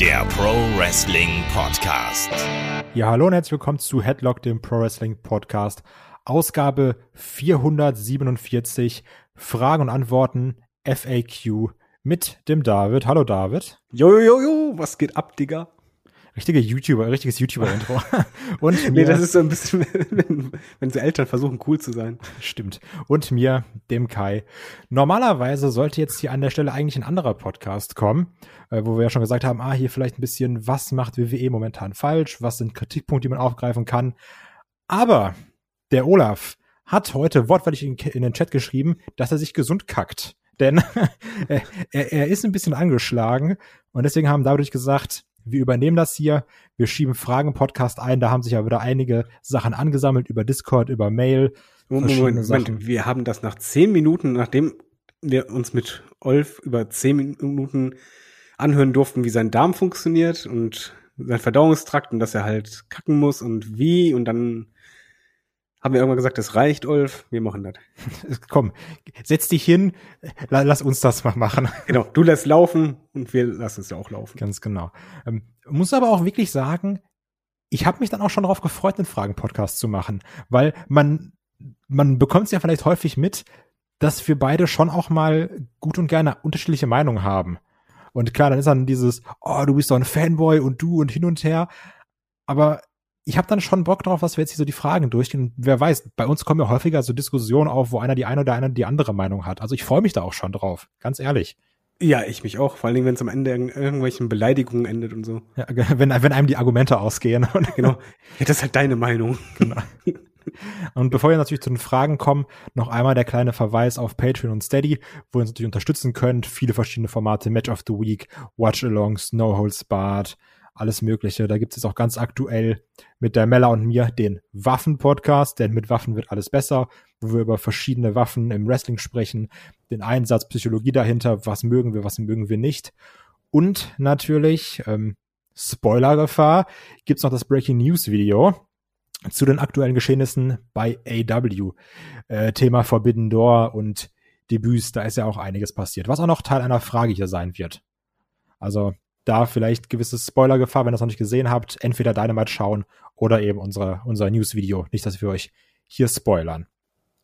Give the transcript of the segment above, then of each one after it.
der Pro Wrestling Podcast. Ja, hallo und herzlich willkommen zu Headlock, dem Pro Wrestling Podcast. Ausgabe 447, Fragen und Antworten, FAQ mit dem David. Hallo David. Jojojo, jo, jo, was geht ab, Digga? Richtige YouTuber, richtiges YouTuber-Intro. und mir, nee, das ist so ein bisschen, wenn, wenn so Eltern versuchen, cool zu sein. Stimmt. Und mir, dem Kai. Normalerweise sollte jetzt hier an der Stelle eigentlich ein anderer Podcast kommen, äh, wo wir ja schon gesagt haben, ah, hier vielleicht ein bisschen, was macht WWE momentan falsch? Was sind Kritikpunkte, die man aufgreifen kann? Aber der Olaf hat heute wortwörtlich in, in den Chat geschrieben, dass er sich gesund kackt. Denn er, er ist ein bisschen angeschlagen und deswegen haben dadurch gesagt, wir übernehmen das hier, wir schieben Fragen-Podcast ein, da haben sich ja wieder einige Sachen angesammelt über Discord, über Mail. Moment, Moment, Moment, wir haben das nach zehn Minuten, nachdem wir uns mit Olf über zehn Minuten anhören durften, wie sein Darm funktioniert und sein Verdauungstrakt und dass er halt kacken muss und wie und dann haben wir irgendwann gesagt, das reicht, Ulf, wir machen das. Komm, setz dich hin, lass uns das mal machen. Genau, du lässt laufen und wir lassen es ja auch laufen. Ganz genau. Ähm, muss aber auch wirklich sagen, ich habe mich dann auch schon darauf gefreut, einen Fragen-Podcast zu machen, weil man, man bekommt es ja vielleicht häufig mit, dass wir beide schon auch mal gut und gerne unterschiedliche Meinungen haben. Und klar, dann ist dann dieses, oh, du bist doch ein Fanboy und du und hin und her. Aber ich habe dann schon Bock drauf, dass wir jetzt hier so die Fragen durchgehen. Wer weiß, bei uns kommen ja häufiger so Diskussionen auf, wo einer die eine oder einer die andere Meinung hat. Also ich freue mich da auch schon drauf, ganz ehrlich. Ja, ich mich auch, vor allen Dingen, wenn es am Ende in irgendwelchen Beleidigungen endet und so. Ja, wenn, wenn einem die Argumente ausgehen. genau. Ja, das ist halt deine Meinung. Genau. Und bevor wir natürlich zu den Fragen kommen, noch einmal der kleine Verweis auf Patreon und Steady, wo ihr uns natürlich unterstützen könnt. Viele verschiedene Formate, Match of the Week, Watch-Alongs, No Holds Barred, alles Mögliche. Da gibt es auch ganz aktuell mit der Mella und mir den Waffen-Podcast, denn mit Waffen wird alles besser, wo wir über verschiedene Waffen im Wrestling sprechen, den Einsatz, Psychologie dahinter, was mögen wir, was mögen wir nicht. Und natürlich, ähm, Spoilergefahr, gibt's noch das Breaking News Video zu den aktuellen Geschehnissen bei AW. Äh, Thema Forbidden Door und Debüts, da ist ja auch einiges passiert, was auch noch Teil einer Frage hier sein wird. Also da vielleicht gewisse Spoilergefahr, wenn ihr das noch nicht gesehen habt, entweder Dynamite schauen oder eben unsere, unser News-Video. Nicht, dass wir euch hier spoilern.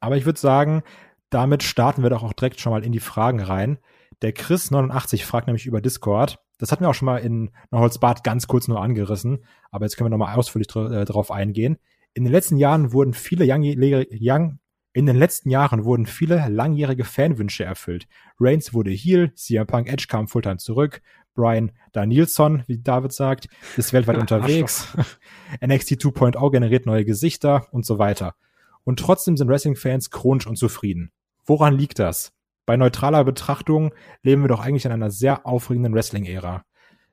Aber ich würde sagen, damit starten wir doch auch direkt schon mal in die Fragen rein. Der Chris89 fragt nämlich über Discord. Das hatten wir auch schon mal in Holzbad ganz kurz nur angerissen, aber jetzt können wir nochmal ausführlich dr äh, drauf eingehen. In den letzten Jahren wurden viele Young, Young in den letzten Jahren wurden viele langjährige Fanwünsche erfüllt. Reigns wurde Heel, CM Punk Edge kam Fulltime zurück, Brian Danielson, wie David sagt, ist weltweit unterwegs. NXT 2.0 generiert neue Gesichter und so weiter. Und trotzdem sind Wrestling-Fans chronisch unzufrieden. Woran liegt das? Bei neutraler Betrachtung leben wir doch eigentlich in einer sehr aufregenden Wrestling-Ära.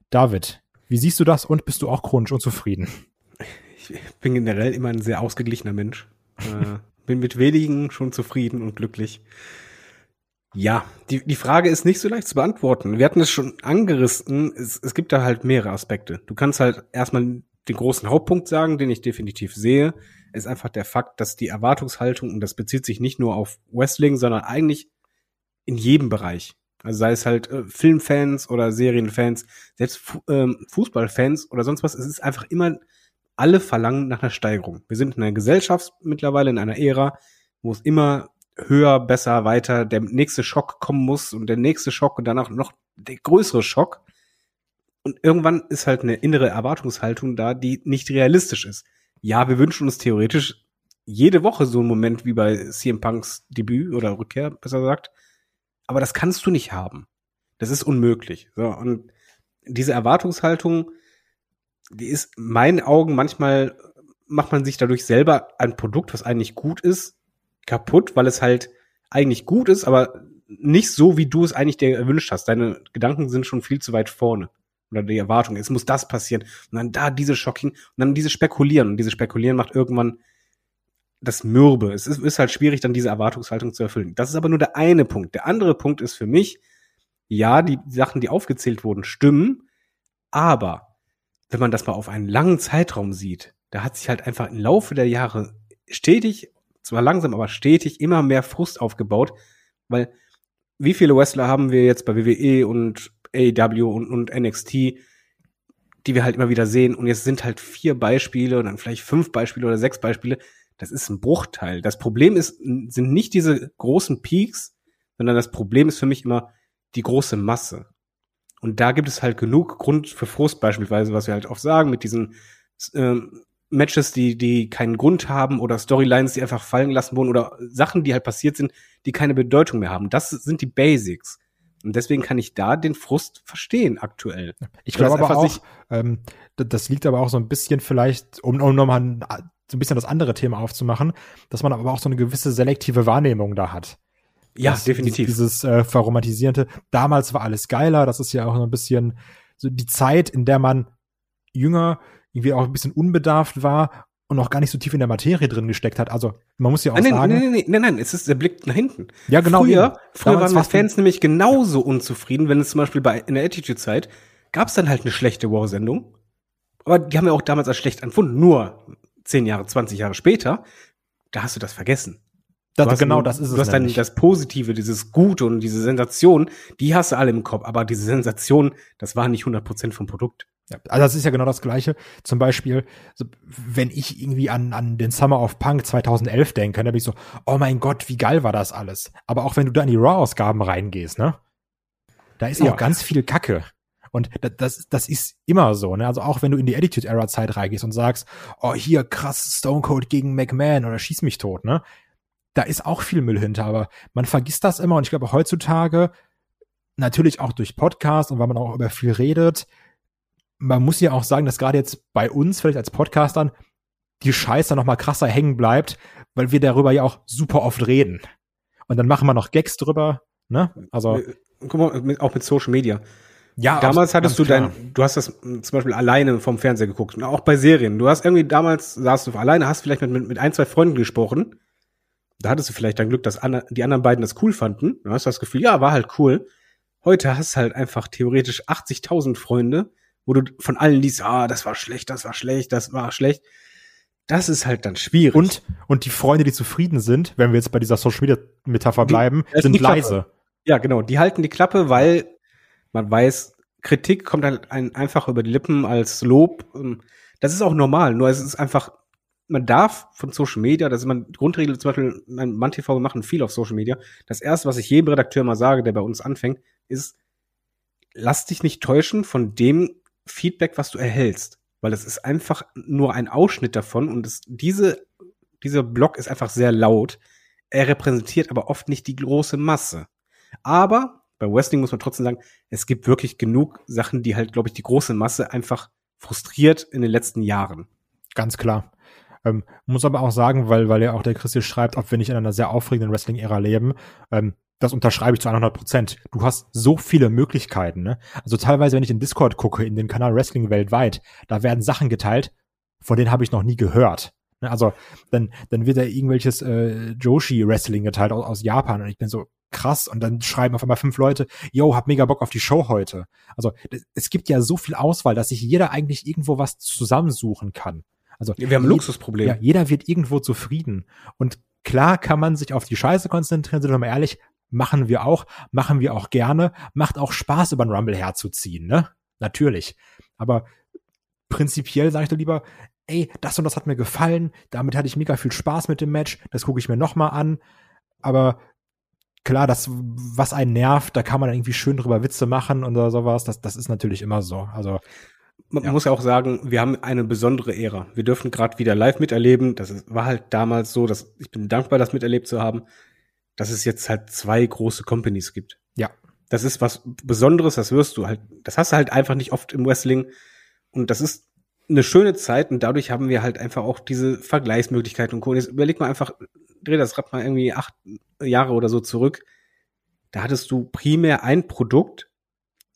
David, wie siehst du das und bist du auch chronisch unzufrieden? Ich bin generell immer ein sehr ausgeglichener Mensch. äh, bin mit wenigen schon zufrieden und glücklich. Ja, die, die Frage ist nicht so leicht zu beantworten. Wir hatten es schon angerissen. Es, es gibt da halt mehrere Aspekte. Du kannst halt erstmal den großen Hauptpunkt sagen, den ich definitiv sehe, ist einfach der Fakt, dass die Erwartungshaltung, und das bezieht sich nicht nur auf Wrestling, sondern eigentlich in jedem Bereich. Also sei es halt äh, Filmfans oder Serienfans, selbst Fu ähm, Fußballfans oder sonst was, es ist einfach immer, alle verlangen nach einer Steigerung. Wir sind in einer Gesellschaft mittlerweile, in einer Ära, wo es immer höher, besser, weiter, der nächste Schock kommen muss und der nächste Schock und danach noch der größere Schock. Und irgendwann ist halt eine innere Erwartungshaltung da, die nicht realistisch ist. Ja, wir wünschen uns theoretisch jede Woche so einen Moment wie bei CM Punks Debüt oder Rückkehr, besser gesagt. Aber das kannst du nicht haben. Das ist unmöglich. So, und diese Erwartungshaltung, die ist in meinen Augen manchmal macht man sich dadurch selber ein Produkt, was eigentlich gut ist, kaputt, weil es halt eigentlich gut ist, aber nicht so, wie du es eigentlich dir erwünscht hast. Deine Gedanken sind schon viel zu weit vorne. Oder die Erwartung, es muss das passieren. Und dann da diese Shocking und dann diese Spekulieren. Und diese Spekulieren macht irgendwann das Mürbe. Es ist, ist halt schwierig, dann diese Erwartungshaltung zu erfüllen. Das ist aber nur der eine Punkt. Der andere Punkt ist für mich, ja, die Sachen, die aufgezählt wurden, stimmen. Aber wenn man das mal auf einen langen Zeitraum sieht, da hat sich halt einfach im Laufe der Jahre stetig zwar langsam, aber stetig immer mehr Frust aufgebaut, weil wie viele Wrestler haben wir jetzt bei WWE und AEW und, und NXT, die wir halt immer wieder sehen. Und jetzt sind halt vier Beispiele und dann vielleicht fünf Beispiele oder sechs Beispiele. Das ist ein Bruchteil. Das Problem ist, sind nicht diese großen Peaks, sondern das Problem ist für mich immer die große Masse. Und da gibt es halt genug Grund für Frust beispielsweise, was wir halt oft sagen, mit diesen ähm, Matches, die, die keinen Grund haben oder Storylines, die einfach fallen gelassen wurden oder Sachen, die halt passiert sind, die keine Bedeutung mehr haben. Das sind die Basics. Und deswegen kann ich da den Frust verstehen aktuell. Ich glaube aber auch, ähm, das liegt aber auch so ein bisschen vielleicht, um, um nochmal so ein bisschen das andere Thema aufzumachen, dass man aber auch so eine gewisse selektive Wahrnehmung da hat. Ja, das, definitiv. Dieses, dieses äh, verromantisierende, damals war alles geiler, das ist ja auch so ein bisschen so die Zeit, in der man jünger, irgendwie auch ein bisschen unbedarft war und auch gar nicht so tief in der Materie drin gesteckt hat. Also man muss ja auch nein, sagen. Nein, nein, nein, nein, nein, es ist der Blick nach hinten. Ja, genau. Früher, früher waren wir Fans nämlich genauso unzufrieden, wenn es zum Beispiel bei in der Attitude-Zeit gab es dann halt eine schlechte War-Sendung. Aber die haben wir auch damals als schlecht empfunden. Nur zehn Jahre, 20 Jahre später, da hast du das vergessen. Das, genau, nur, das ist es. Du hast dann das Positive, dieses Gute und diese Sensation, die hast du alle im Kopf. Aber diese Sensation, das war nicht 100% vom Produkt. Ja, also das ist ja genau das Gleiche. Zum Beispiel, wenn ich irgendwie an, an den Summer of Punk 2011 denke, dann bin ich so, oh mein Gott, wie geil war das alles. Aber auch wenn du da in die Raw-Ausgaben reingehst, ne? Da ist ja. auch ganz viel Kacke. Und das, das ist immer so, ne? Also auch wenn du in die Attitude-Era-Zeit reingehst und sagst, oh, hier krass Stone Cold gegen McMahon oder schieß mich tot, ne? Da ist auch viel Müll hinter, aber man vergisst das immer und ich glaube heutzutage, natürlich auch durch Podcasts und weil man auch über viel redet, man muss ja auch sagen, dass gerade jetzt bei uns, vielleicht als Podcastern, die Scheiße noch mal krasser hängen bleibt, weil wir darüber ja auch super oft reden. Und dann machen wir noch Gags drüber, ne? Also. Guck mal, auch mit Social Media. Ja, damals hattest du klar. dein, du hast das zum Beispiel alleine vom Fernseher geguckt, und auch bei Serien. Du hast irgendwie damals saßt du alleine, hast vielleicht mit, mit ein, zwei Freunden gesprochen. Da hattest du vielleicht dein Glück, dass an, die anderen beiden das cool fanden. Du hast das Gefühl, ja, war halt cool. Heute hast du halt einfach theoretisch 80.000 Freunde, wo du von allen liest, ah, das war schlecht, das war schlecht, das war schlecht. Das ist halt dann schwierig. Und, und die Freunde, die zufrieden sind, wenn wir jetzt bei dieser Social Media Metapher bleiben, die, sind leise. Ja, genau. Die halten die Klappe, weil man weiß, Kritik kommt halt ein, einfach über die Lippen als Lob. Ähm, das ist auch normal. Nur es ist einfach, man darf von Social Media, das ist man Grundregel, zum Beispiel, mein Mann TV, wir machen viel auf Social Media. Das erste, was ich jedem Redakteur mal sage, der bei uns anfängt, ist, lass dich nicht täuschen von dem Feedback, was du erhältst. Weil es ist einfach nur ein Ausschnitt davon und es, diese, dieser Blog ist einfach sehr laut. Er repräsentiert aber oft nicht die große Masse. Aber bei Wrestling muss man trotzdem sagen, es gibt wirklich genug Sachen, die halt, glaube ich, die große Masse einfach frustriert in den letzten Jahren. Ganz klar. Ähm, muss aber auch sagen, weil, weil ja auch der Christi schreibt, ob wir nicht in einer sehr aufregenden Wrestling-Ära leben, ähm, das unterschreibe ich zu 100 Prozent. Du hast so viele Möglichkeiten. Ne? Also teilweise, wenn ich in Discord gucke, in den Kanal Wrestling weltweit, da werden Sachen geteilt, von denen habe ich noch nie gehört. Ne? Also dann, dann wird da irgendwelches äh, Joshi-Wrestling geteilt aus, aus Japan und ich bin so krass und dann schreiben auf einmal fünf Leute, yo, hab mega Bock auf die Show heute. Also es gibt ja so viel Auswahl, dass sich jeder eigentlich irgendwo was zusammensuchen kann. Also wir haben ein Luxusproblem. Ja, jeder wird irgendwo zufrieden. Und klar kann man sich auf die Scheiße konzentrieren, sind wir mal ehrlich, Machen wir auch, machen wir auch gerne, macht auch Spaß, über einen Rumble herzuziehen, ne? Natürlich. Aber prinzipiell sage ich doch lieber, ey, das und das hat mir gefallen, damit hatte ich mega viel Spaß mit dem Match, das gucke ich mir nochmal an. Aber klar, das, was einen nervt, da kann man irgendwie schön drüber Witze machen oder sowas, das, das ist natürlich immer so. Also man ja. muss ja auch sagen, wir haben eine besondere Ära. Wir dürfen gerade wieder live miterleben. Das war halt damals so, dass ich bin dankbar, das miterlebt zu haben dass es jetzt halt zwei große Companies gibt. Ja. Das ist was Besonderes, das wirst du halt, das hast du halt einfach nicht oft im Wrestling. Und das ist eine schöne Zeit und dadurch haben wir halt einfach auch diese Vergleichsmöglichkeiten und Co. Jetzt überleg mal einfach, dreh das Rad mal irgendwie acht Jahre oder so zurück. Da hattest du primär ein Produkt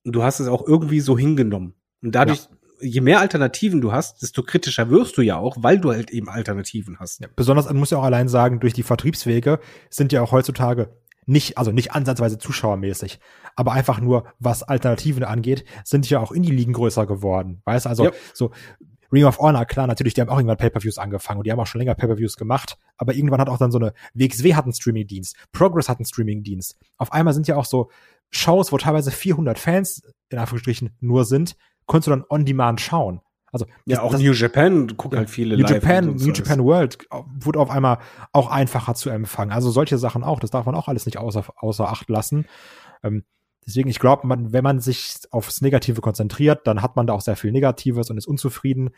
und du hast es auch irgendwie so hingenommen. Und dadurch ja je mehr Alternativen du hast, desto kritischer wirst du ja auch, weil du halt eben Alternativen hast. Ja, besonders, man muss ja auch allein sagen, durch die Vertriebswege sind ja auch heutzutage nicht, also nicht ansatzweise zuschauermäßig, aber einfach nur, was Alternativen angeht, sind ja auch Indie-Ligen größer geworden. Weißt also, ja. so, Ring of Honor, klar, natürlich, die haben auch irgendwann Pay-Per-Views angefangen und die haben auch schon länger Pay-Per-Views gemacht, aber irgendwann hat auch dann so eine WXW hat einen Streaming-Dienst, Progress hat einen Streaming-Dienst. Auf einmal sind ja auch so Shows, wo teilweise 400 Fans in Anführungsstrichen nur sind, konntest du dann on demand schauen. Also ja, auch das, New Japan guckt ja, halt viele New Japan, New Japan World wurde auf einmal auch einfacher zu empfangen. Also solche Sachen auch. Das darf man auch alles nicht außer, außer Acht lassen. Ähm, deswegen, ich glaube, man, wenn man sich aufs Negative konzentriert, dann hat man da auch sehr viel Negatives und ist unzufrieden.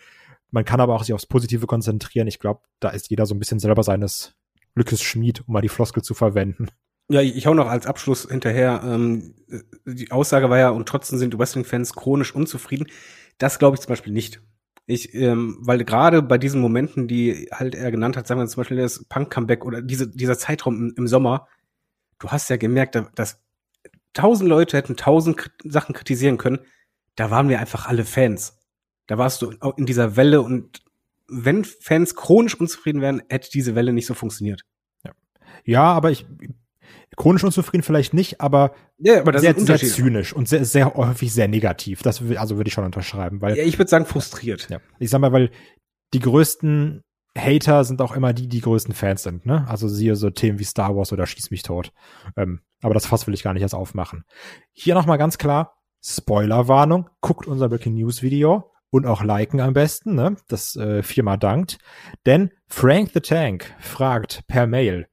Man kann aber auch sich aufs Positive konzentrieren. Ich glaube, da ist jeder so ein bisschen selber seines Glückes Schmied, um mal die Floskel zu verwenden. Ja, ich hau noch als Abschluss hinterher. Ähm, die Aussage war ja, und trotzdem sind Wrestling-Fans chronisch unzufrieden. Das glaube ich zum Beispiel nicht. Ich, ähm, weil gerade bei diesen Momenten, die halt er genannt hat, sagen wir zum Beispiel das Punk-Comeback oder diese, dieser Zeitraum im, Sommer, du hast ja gemerkt, dass tausend Leute hätten tausend Sachen kritisieren können. Da waren wir einfach alle Fans. Da warst du in dieser Welle und wenn Fans chronisch unzufrieden wären, hätte diese Welle nicht so funktioniert. Ja aber ich chronisch unzufrieden vielleicht nicht, aber, ja, aber sehr, sehr zynisch und sehr, sehr häufig sehr negativ. Das also würde ich schon unterschreiben, weil ja, ich würde sagen frustriert. Ja, ich sag mal, weil die größten Hater sind auch immer die, die größten Fans sind, ne? Also siehe so Themen wie Star Wars oder Schieß mich tot. Ähm, aber das Fass will ich gar nicht erst aufmachen. Hier nochmal ganz klar, Spoilerwarnung, guckt unser Breaking News Video und auch liken am besten, ne? Das äh, viermal dankt. Denn Frank the Tank fragt per Mail,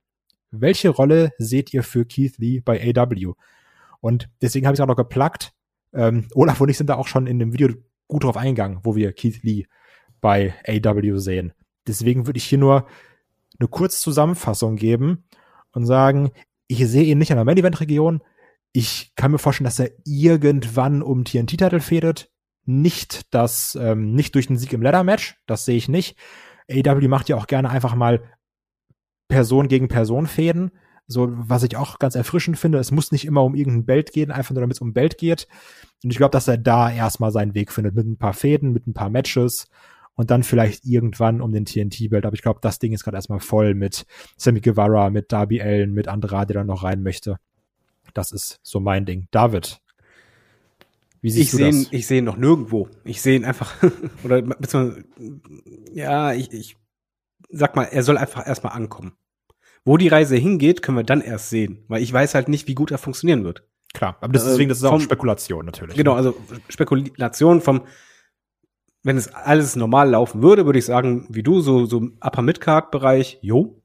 welche Rolle seht ihr für Keith Lee bei AW? Und deswegen habe ich es auch noch geplagt. Ähm, Olaf und ich sind da auch schon in dem Video gut drauf eingegangen, wo wir Keith Lee bei AW sehen. Deswegen würde ich hier nur eine kurze Zusammenfassung geben und sagen, ich sehe ihn nicht in der Main Event Region. Ich kann mir vorstellen, dass er irgendwann um TNT-Titel fädet. Nicht das, ähm, nicht durch den Sieg im Ladder Match. Das sehe ich nicht. AW macht ja auch gerne einfach mal Person gegen Person Fäden. So, was ich auch ganz erfrischend finde, es muss nicht immer um irgendein Belt gehen, einfach nur damit es um Belt geht. Und ich glaube, dass er da erstmal seinen Weg findet, mit ein paar Fäden, mit ein paar Matches und dann vielleicht irgendwann um den TNT-Belt. Aber ich glaube, das Ding ist gerade erstmal voll mit Sammy Guevara, mit Darby Allen, mit Andrade, der da noch rein möchte. Das ist so mein Ding. David, wie siehst ich du das? ich sehe ihn noch nirgendwo. Ich sehe ihn einfach, oder beziehungsweise, ja, ich, ich sag mal, er soll einfach erstmal ankommen. Wo die Reise hingeht, können wir dann erst sehen, weil ich weiß halt nicht, wie gut er funktionieren wird. Klar, aber das, deswegen, das ist auch Spekulation natürlich. Genau, also Spekulation vom, wenn es alles normal laufen würde, würde ich sagen, wie du, so, so Upper Midcard-Bereich, jo,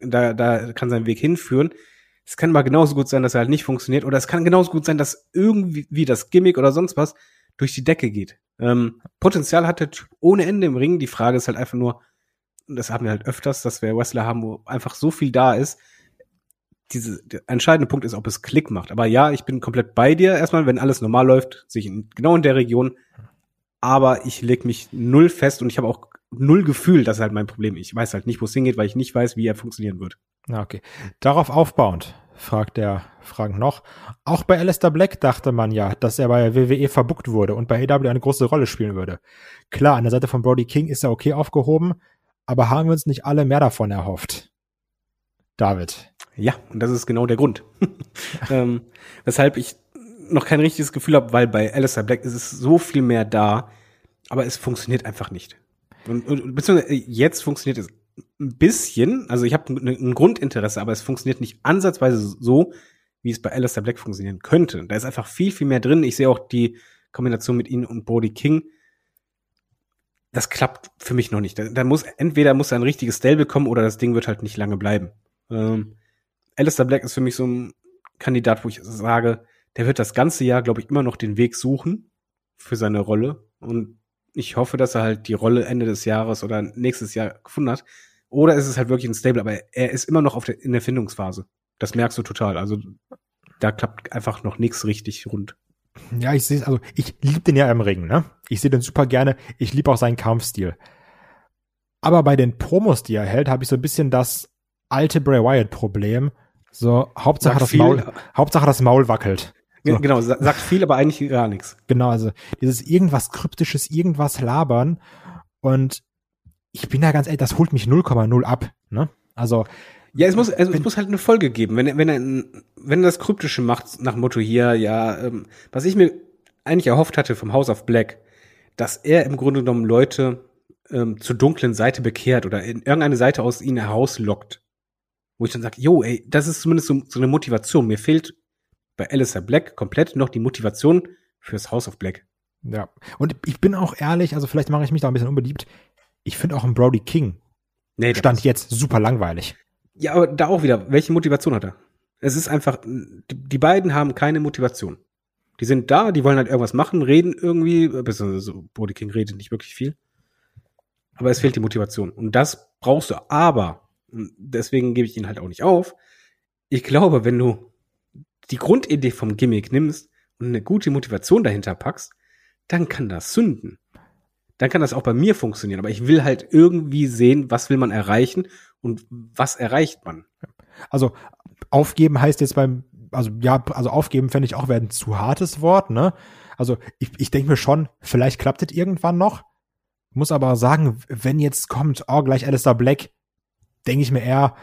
da, da kann sein Weg hinführen. Es kann aber genauso gut sein, dass er halt nicht funktioniert, oder es kann genauso gut sein, dass irgendwie wie das Gimmick oder sonst was durch die Decke geht. Ähm, Potenzial hat der Typ ohne Ende im Ring. Die Frage ist halt einfach nur, das haben wir halt öfters, dass wir Wrestler haben, wo einfach so viel da ist. Diese, der entscheidende Punkt ist, ob es Klick macht. Aber ja, ich bin komplett bei dir. Erstmal, wenn alles normal läuft, sehe ich in, genau in der Region. Aber ich leg mich null fest und ich habe auch null Gefühl, das ist halt mein Problem. Ich weiß halt nicht, wo es hingeht, weil ich nicht weiß, wie er funktionieren wird. Okay. Darauf aufbauend fragt der Frank noch. Auch bei Alistair Black dachte man ja, dass er bei WWE verbuckt wurde und bei AW eine große Rolle spielen würde. Klar, an der Seite von Brody King ist er okay aufgehoben, aber haben wir uns nicht alle mehr davon erhofft? David. Ja, und das ist genau der Grund. ähm, weshalb ich noch kein richtiges Gefühl habe, weil bei Alistair Black ist es so viel mehr da, aber es funktioniert einfach nicht. Und, und beziehungsweise jetzt funktioniert es ein bisschen, also ich habe ein, ein Grundinteresse, aber es funktioniert nicht ansatzweise so, wie es bei Alistair Black funktionieren könnte. Da ist einfach viel, viel mehr drin. Ich sehe auch die Kombination mit ihnen und Brody King das klappt für mich noch nicht. Da, da muss, entweder muss ein richtiges Stable bekommen oder das Ding wird halt nicht lange bleiben. Ähm, Alistair Black ist für mich so ein Kandidat, wo ich sage, der wird das ganze Jahr, glaube ich, immer noch den Weg suchen für seine Rolle. Und ich hoffe, dass er halt die Rolle Ende des Jahres oder nächstes Jahr gefunden hat. Oder ist es halt wirklich ein Stable, aber er ist immer noch auf der, in der Findungsphase. Das merkst du total. Also da klappt einfach noch nichts richtig rund. Ja, ich sehe also ich liebe den ja im Ring, ne? Ich sehe den super gerne. Ich liebe auch seinen Kampfstil. Aber bei den Promos, die er hält, habe ich so ein bisschen das alte Bray Wyatt Problem. So Hauptsache das Maul, Hauptsache das Maul wackelt. So. Genau, sagt viel, aber eigentlich gar nichts. Genau, also dieses irgendwas kryptisches, irgendwas labern und ich bin da ganz ehrlich, das holt mich 0,0 ab, ne? Also ja, es muss, also es muss halt eine Folge geben. Wenn, wenn er, wenn er das Kryptische macht, nach Motto hier, ja, ähm, was ich mir eigentlich erhofft hatte vom House of Black, dass er im Grunde genommen Leute ähm, zur dunklen Seite bekehrt oder in irgendeine Seite aus ihnen herauslockt. Wo ich dann sage, jo, ey, das ist zumindest so, so eine Motivation. Mir fehlt bei Alistair Black komplett noch die Motivation fürs House of Black. Ja. Und ich bin auch ehrlich, also vielleicht mache ich mich da ein bisschen unbeliebt. Ich finde auch einen Brody King Nee, stand jetzt super langweilig. Ja, aber da auch wieder, welche Motivation hat er? Es ist einfach, die, beiden haben keine Motivation. Die sind da, die wollen halt irgendwas machen, reden irgendwie, beziehungsweise so, Brody King redet nicht wirklich viel. Aber es fehlt die Motivation. Und das brauchst du. Aber, deswegen gebe ich ihn halt auch nicht auf. Ich glaube, wenn du die Grundidee vom Gimmick nimmst und eine gute Motivation dahinter packst, dann kann das zünden. Dann kann das auch bei mir funktionieren. Aber ich will halt irgendwie sehen, was will man erreichen und was erreicht man. Also aufgeben heißt jetzt beim, also ja, also aufgeben fände ich auch wäre ein zu hartes Wort, ne? Also ich, ich denke mir schon, vielleicht klappt es irgendwann noch. Muss aber sagen, wenn jetzt kommt, oh, gleich Alistair Black, denke ich mir eher,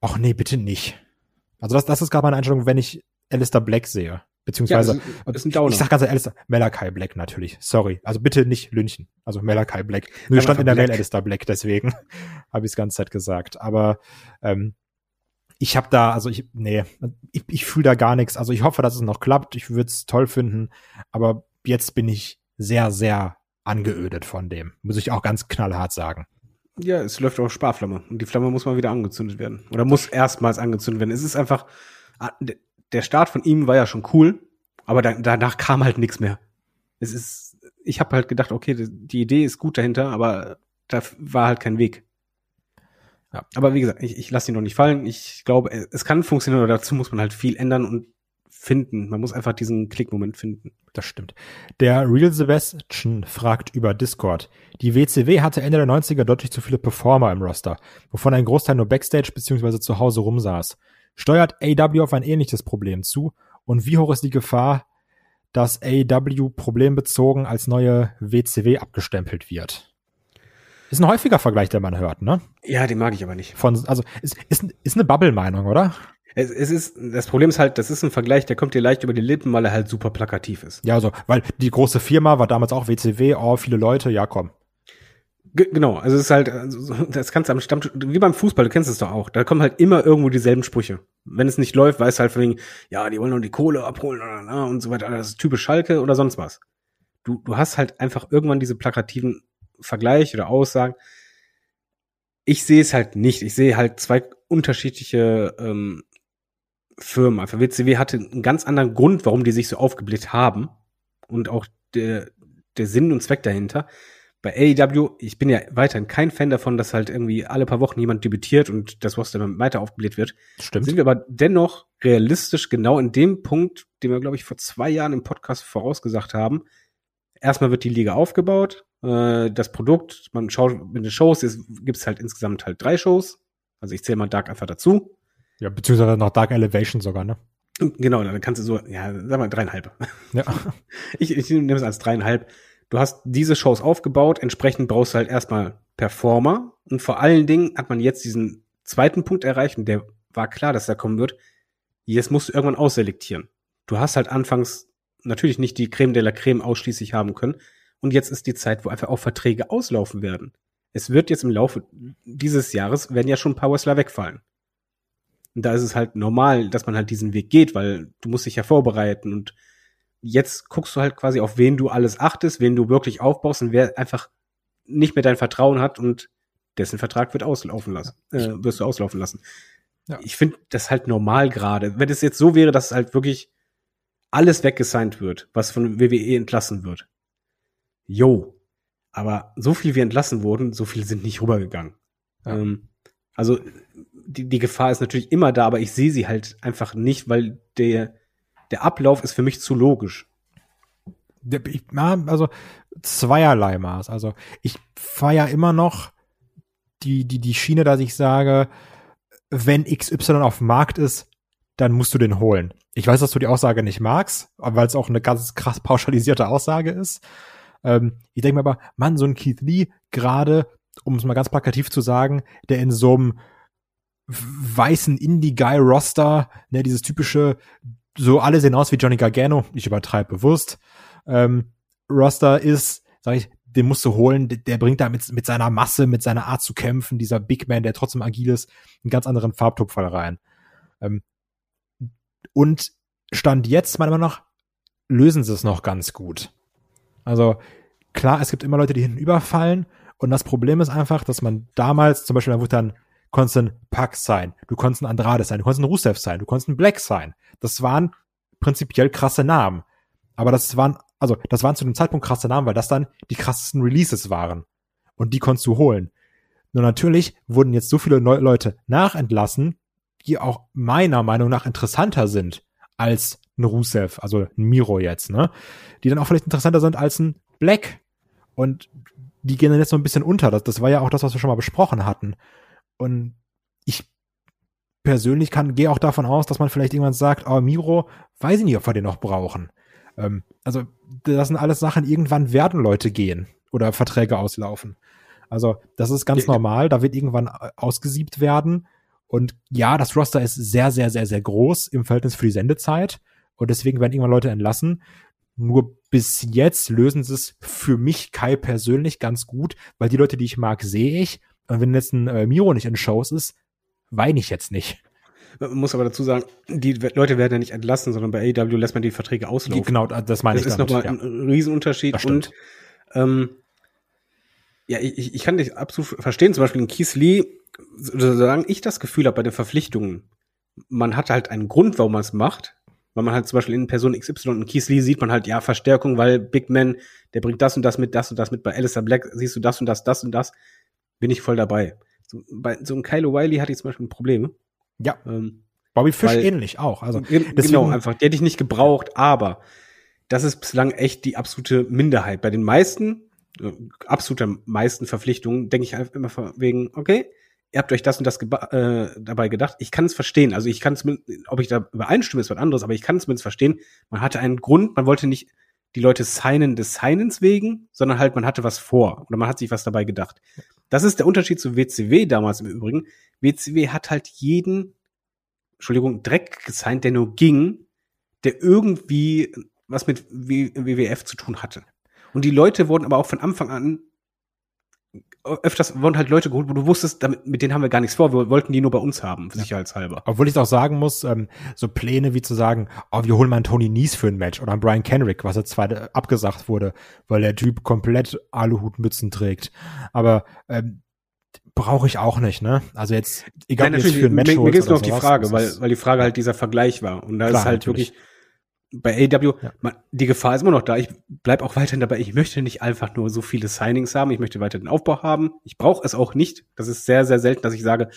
ach nee, bitte nicht. Also das, das ist gerade meine Einstellung, wenn ich Alistair Black sehe. Beziehungsweise, Ja, ist ein ich, Downer. ich sag ganz ehrlich, Malachi Black natürlich. Sorry. Also bitte nicht Lünchen. Also Malachi Black. Nur Aber stand in der Black. Mail Alistair Black, deswegen habe ich es ganze Zeit gesagt. Aber ähm, ich habe da, also ich, nee, ich, ich fühle da gar nichts. Also ich hoffe, dass es noch klappt. Ich würde es toll finden. Aber jetzt bin ich sehr, sehr angeödet von dem. Muss ich auch ganz knallhart sagen. Ja, es läuft auf Sparflamme. Und die Flamme muss mal wieder angezündet werden. Oder muss erstmals angezündet werden. Es ist einfach, ah, der Start von ihm war ja schon cool, aber da, danach kam halt nichts mehr. Es ist, ich habe halt gedacht, okay, die- Idee ist gut dahinter, aber da war halt kein Weg. Ja. Aber wie gesagt, ich, ich lasse ihn noch nicht fallen. Ich glaube, es es kann funktionieren, aber dazu muss man halt viel ändern und finden. Man muss einfach diesen Klickmoment finden. Das stimmt. Der Real Sebastian fragt über Discord. Die WCW hatte Ende der 90er deutlich zu viele Performer im Roster, wovon ein Großteil nur Backstage bzw. zu Hause rumsaß. Steuert AW auf ein ähnliches Problem zu? Und wie hoch ist die Gefahr, dass AW problembezogen als neue WCW abgestempelt wird? Ist ein häufiger Vergleich, der man hört, ne? Ja, den mag ich aber nicht. Von, also, ist, ist, ist eine Bubble-Meinung, oder? Es, es ist, das Problem ist halt, das ist ein Vergleich, der kommt dir leicht über die Lippen, weil er halt super plakativ ist. Ja, also, weil die große Firma war damals auch WCW, oh, viele Leute, ja komm. Ge genau, also es ist halt, also, so- das kannst du am Stammtisch, wie beim Fußball, du kennst es doch auch, da kommen halt immer irgendwo dieselben Sprüche. Wenn es nicht läuft, weißt du halt von wegen, ja, die wollen nur die Kohle abholen und so weiter, das ist typisch Schalke oder sonst was. Du, du hast halt einfach irgendwann diese plakativen Vergleiche oder Aussagen. Ich sehe es halt nicht. Ich sehe halt zwei unterschiedliche ähm, Firmen. Einfach WCW hatte einen ganz anderen Grund, warum die sich so aufgebläht haben und auch der, der Sinn und Zweck dahinter bei AEW, ich bin ja weiterhin kein Fan davon, dass halt irgendwie alle paar Wochen jemand debütiert und das Roster dann weiter aufgebläht wird. Stimmt. Sind wir aber dennoch realistisch genau in dem Punkt, den wir, glaube ich, vor zwei Jahren im Podcast vorausgesagt haben. Erstmal wird die Liga aufgebaut, äh, das Produkt, man schaut mit den Shows, es gibt halt insgesamt halt drei Shows. Also ich zähle mal Dark einfach dazu. Ja, beziehungsweise noch Dark Elevation sogar, ne? Genau, dann kannst du so, ja, sag mal dreieinhalb. Ja. Ich, ich nehme es als dreieinhalb. Du hast diese Shows aufgebaut, entsprechend brauchst du halt erstmal Performer und vor allen Dingen hat man jetzt diesen zweiten Punkt erreicht und der war klar, dass er kommen wird. Jetzt musst du irgendwann ausselektieren. Du hast halt anfangs natürlich nicht die Creme de la Creme ausschließlich haben können und jetzt ist die Zeit, wo einfach auch Verträge auslaufen werden. Es wird jetzt im Laufe dieses Jahres werden ja schon ein paar Wrestler wegfallen. Und da ist es halt normal, dass man halt diesen Weg geht, weil du musst dich ja vorbereiten und jetzt guckst du halt quasi auf wen du alles achtest, wen du wirklich aufbaust und wer einfach nicht mehr dein Vertrauen hat und dessen Vertrag wird auslaufen lassen, äh, wirst du auslaufen lassen. Ja. Ich finde das halt normal gerade. Wenn es jetzt so wäre, dass halt wirklich alles weggesigned wird, was von WWE entlassen wird. Jo. Aber so viel wie entlassen wurden, so viel sind nicht rübergegangen. Ja. Ähm, also die, die Gefahr ist natürlich immer da, aber ich sehe sie halt einfach nicht, weil der, der Ablauf ist für mich zu logisch. Also zweierlei Maß. Also ich feier immer noch die, die, die Schiene, dass ich sage, wenn XY auf dem Markt ist, dann musst du den holen. Ich weiß, dass du die Aussage nicht magst, weil es auch eine ganz krass pauschalisierte Aussage ist. Ähm, ich denke mir aber, Mann, so ein Keith Lee, gerade, um es mal ganz plakativ zu sagen, der in so einem weißen Indie-Guy-Roster, ne, dieses typische, so alle sehen aus wie Johnny Gargano, ich übertreibe bewusst, ähm, Roster ist, sag ich, den musst du holen, der, bringt da mit, mit seiner Masse, mit seiner Art zu kämpfen, dieser Big Man, der trotzdem agil ist, einen ganz anderen Farbtupfer rein. Ähm, und Stand jetzt, meiner Meinung nach, lösen sie es noch ganz gut. Also klar, es gibt immer Leute, die hinten überfallen. Und das Problem ist einfach, dass man damals, zum Beispiel, da wurde dann, konntest ein Pack sein, du konntest ein Andrade sein, du konntest ein Rusev sein, du konntest ein Black sein. Das waren prinzipiell krasse Namen. Aber das waren, also das waren zu dem Zeitpunkt krasse Namen, weil das dann die krassesten Releases waren. Und die konntest du holen. Nur natürlich wurden jetzt so viele Neu Leute nachentlassen, die auch meiner Meinung nach interessanter sind als ein Rusev, also ein Miro jetzt, ne? Die dann auch vielleicht interessanter sind als ein Black. Und die gehen dann jetzt so ein bisschen unter. Das, das war ja auch das, was wir schon mal besprochen hatten. Und ich persönlich kann, gehe auch davon aus, dass man vielleicht irgendwann sagt, oh, Miro, weiß ich nicht, ob wir den noch brauchen. Ähm, also, das sind alles Sachen, irgendwann werden Leute gehen oder Verträge auslaufen. Also, das ist ganz ja, normal, da wird irgendwann ausgesiebt werden. Und ja, das Roster ist sehr, sehr, sehr, sehr groß im Verhältnis für die Sendezeit. Und deswegen werden irgendwann Leute entlassen. Nur bis jetzt lösen sie es für mich Kai persönlich ganz gut, weil die Leute, die ich mag, sehe ich. Und wenn jetzt ein äh, Miro nicht in Shows ist, weine ich jetzt nicht. Man muss aber dazu sagen, die Leute werden ja nicht entlassen, sondern bei AEW lässt man die Verträge auslaufen. Genau, das meine das ich. Das ist nochmal ja. ein Riesenunterschied. Und ähm, ja, ich, ich kann dich absolut verstehen. Zum Beispiel in Keith Lee, solange ich das Gefühl habe bei den Verpflichtungen, man hat halt einen Grund, warum man es macht. Weil man halt zum Beispiel in Person XY und Keith Lee sieht man halt, ja, Verstärkung, weil Big Man, der bringt das und das mit, das und das mit. Bei Alistair Black siehst du das und das, das und das. Bin ich voll dabei. So, bei so einem Kyle O'Reilly hatte ich zum Beispiel ein Problem. Ja. Ähm, Bobby Fish weil, ähnlich auch. Also deswegen, genau, einfach. Die hätte ich nicht gebraucht, aber das ist bislang echt die absolute Minderheit. Bei den meisten, äh, absoluter meisten Verpflichtungen, denke ich einfach immer wegen, okay, ihr habt euch das und das äh, dabei gedacht. Ich kann es verstehen. Also ich kann es, ob ich da übereinstimme, ist was anderes, aber ich kann es zumindest verstehen. Man hatte einen Grund, man wollte nicht die Leute signen des Signens wegen, sondern halt man hatte was vor oder man hat sich was dabei gedacht. Das ist der Unterschied zu WCW damals im Übrigen. WCW hat halt jeden, Entschuldigung, Dreck gesigned, der nur ging, der irgendwie was mit WWF zu tun hatte. Und die Leute wurden aber auch von Anfang an öfters wurden halt Leute geholt, wo du wusstest, damit, mit denen haben wir gar nichts vor, wir wollten die nur bei uns haben, sicherheitshalber. Obwohl ich auch sagen muss, ähm, so Pläne wie zu sagen, oh, wir holen mal einen Tony Nies für ein Match oder einen Brian Kenrick, was jetzt zwar abgesagt wurde, weil der Typ komplett Aluhutmützen trägt. Aber ähm, brauche ich auch nicht, ne? Also jetzt, egal Nein, jetzt für ein Match Mir, mir geht es nur auf die Frage, weil, weil die Frage halt dieser Vergleich war. Und da Klar, ist halt natürlich. wirklich bei AW, ja. man, die Gefahr ist immer noch da. Ich bleib auch weiterhin dabei. Ich möchte nicht einfach nur so viele Signings haben. Ich möchte weiter den Aufbau haben. Ich brauche es auch nicht. Das ist sehr, sehr selten, dass ich sage,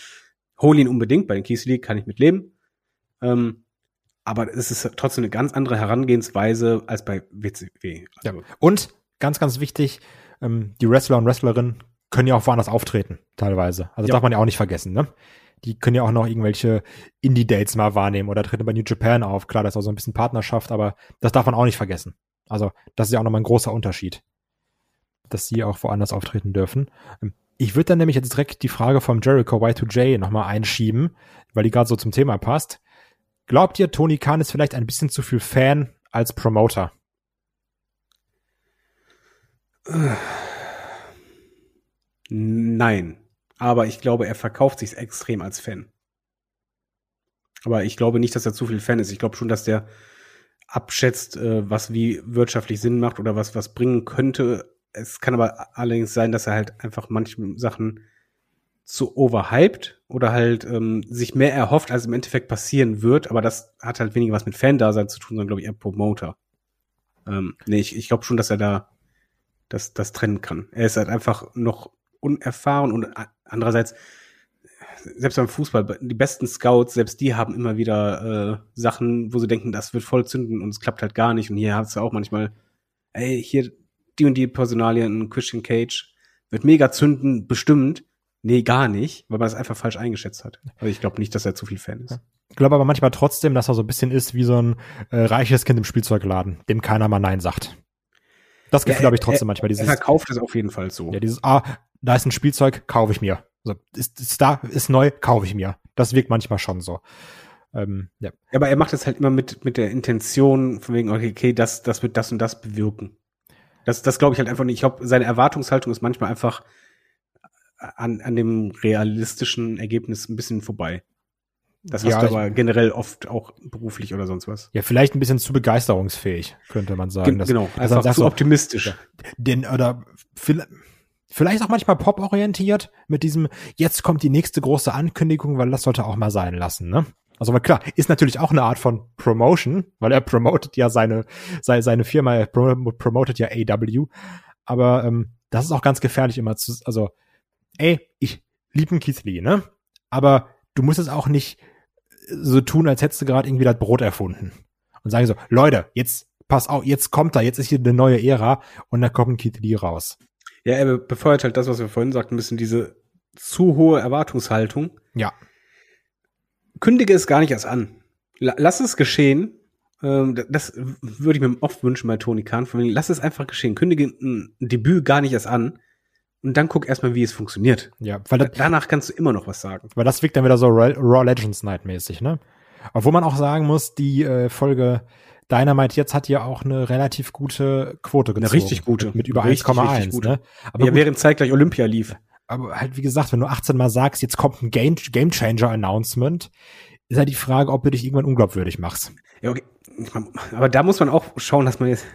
hol ihn unbedingt. Bei den Keys League kann ich mit leben. Ähm, aber es ist trotzdem eine ganz andere Herangehensweise als bei WCW. Also ja. Und ganz, ganz wichtig, ähm, die Wrestler und Wrestlerinnen können ja auch woanders auftreten, teilweise. Also ja. darf man ja auch nicht vergessen, ne? Die können ja auch noch irgendwelche Indie-Dates mal wahrnehmen oder treten bei New Japan auf. Klar, das ist auch so ein bisschen Partnerschaft, aber das darf man auch nicht vergessen. Also, das ist ja auch nochmal ein großer Unterschied, dass sie auch woanders auftreten dürfen. Ähm, ich würde dann nämlich jetzt direkt die Frage vom Jericho Y2J nochmal einschieben, weil die gerade so zum Thema passt. Glaubt ihr, Tony Khan ist vielleicht ein bisschen zu viel Fan als Promoter? Nein aber ich glaube, er verkauft sich extrem als Fan. Aber ich glaube nicht, dass er zu viel Fan ist. Ich glaube schon, dass der abschätzt, äh, was wie wirtschaftlich Sinn macht oder was was bringen könnte. Es kann aber allerdings sein, dass er halt einfach manche Sachen zu overhyped oder halt ähm, sich mehr erhofft, als im Endeffekt passieren wird. Aber das hat halt weniger was mit Fan-Dasein zu tun, sondern glaube ich eher Promoter. Ähm, nee, ich, ich glaube schon, dass er da das, das trennen kann. Er ist halt einfach noch unerfahren und andererseits, selbst beim Fußball, die besten Scouts, selbst die haben immer wieder äh, Sachen, wo sie denken, das wird voll zünden und es klappt halt gar nicht. Und hier hast du auch manchmal, ey, hier die und die Personalien, Christian Cage, wird mega zünden, bestimmt. Nee, gar nicht, weil man das einfach falsch eingeschätzt hat. Also ich glaube nicht, dass er zu viel Fan ist. Ich glaube aber manchmal trotzdem, dass er so ein bisschen ist wie so ein äh, reiches Kind im Spielzeugladen, dem keiner mal Nein sagt. Das Gefühl ja, habe ich trotzdem er, manchmal. Dieses, er verkauft es auf jeden Fall so. Ja, dieses, ah, da ist ein Spielzeug, kaufe ich mir. So, ist, ist da, ist neu, kaufe ich mir. Das wirkt manchmal schon so. Ähm, ja. Aber er macht es halt immer mit, mit der Intention, von wegen, okay, okay, das, das wird das und das bewirken. Das, das glaube ich halt einfach nicht. Ich glaube, seine Erwartungshaltung ist manchmal einfach an, an dem realistischen Ergebnis ein bisschen vorbei. Das hast Ja, du aber generell oft auch beruflich oder sonst was. Ja, vielleicht ein bisschen zu begeisterungsfähig, könnte man sagen. Gen dass- genau, sagt zu so, optimistisch. Den, oder vielleicht auch manchmal pop-orientiert mit diesem, jetzt kommt die nächste große Ankündigung, weil das sollte auch mal sein lassen, ne? Also, klar, ist natürlich auch eine Art von Promotion, weil er promotet ja seine, seine, seine Firma, er pro- promotet ja AW. Aber ähm, das ist auch ganz gefährlich immer zu, also, ey, ich liebe Keith Lee, ne? Aber du musst es auch nicht so tun, als hättest du gerade irgendwie das Brot erfunden. Und sagen so, Leute, jetzt pass auf, jetzt kommt da, jetzt ist hier eine neue Ära und da kommt ein Keith Lee raus. Ja, er befeuert halt das, was wir vorhin sagten, ein bisschen diese zu hohe Erwartungshaltung. Ja. Kündige es gar nicht erst an. La lass es geschehen. Ähm, das würde ich mir oft wünschen bei. Von wegen, Lass es einfach geschehen. Kündige ein Debüt gar nicht erst an. Und dann guck erstmal, wie es funktioniert. Ja, weil das, Danach kannst du immer noch was sagen. weil das wirkt dann wieder so Raw, Raw Legends Night mäßig, ne? Obwohl man auch sagen muss, die äh, Folge Dynamite jetzt hat ja auch eine relativ gute Quote gezogen. richtig gute. Mit, mit über Richtig, 1,1, richtig gute. ne? Aber, ja, gut, während zeitgleich Olympia lief. aber halt, wie gesagt, wenn du 18 Mal sagst, jetzt kommt ein Game, Game Changer Announcement, ist halt die Frage, ob du dich irgendwann unglaubwürdig machst. Ja, okay. Aber da muss man auch schauen, dass man jetzt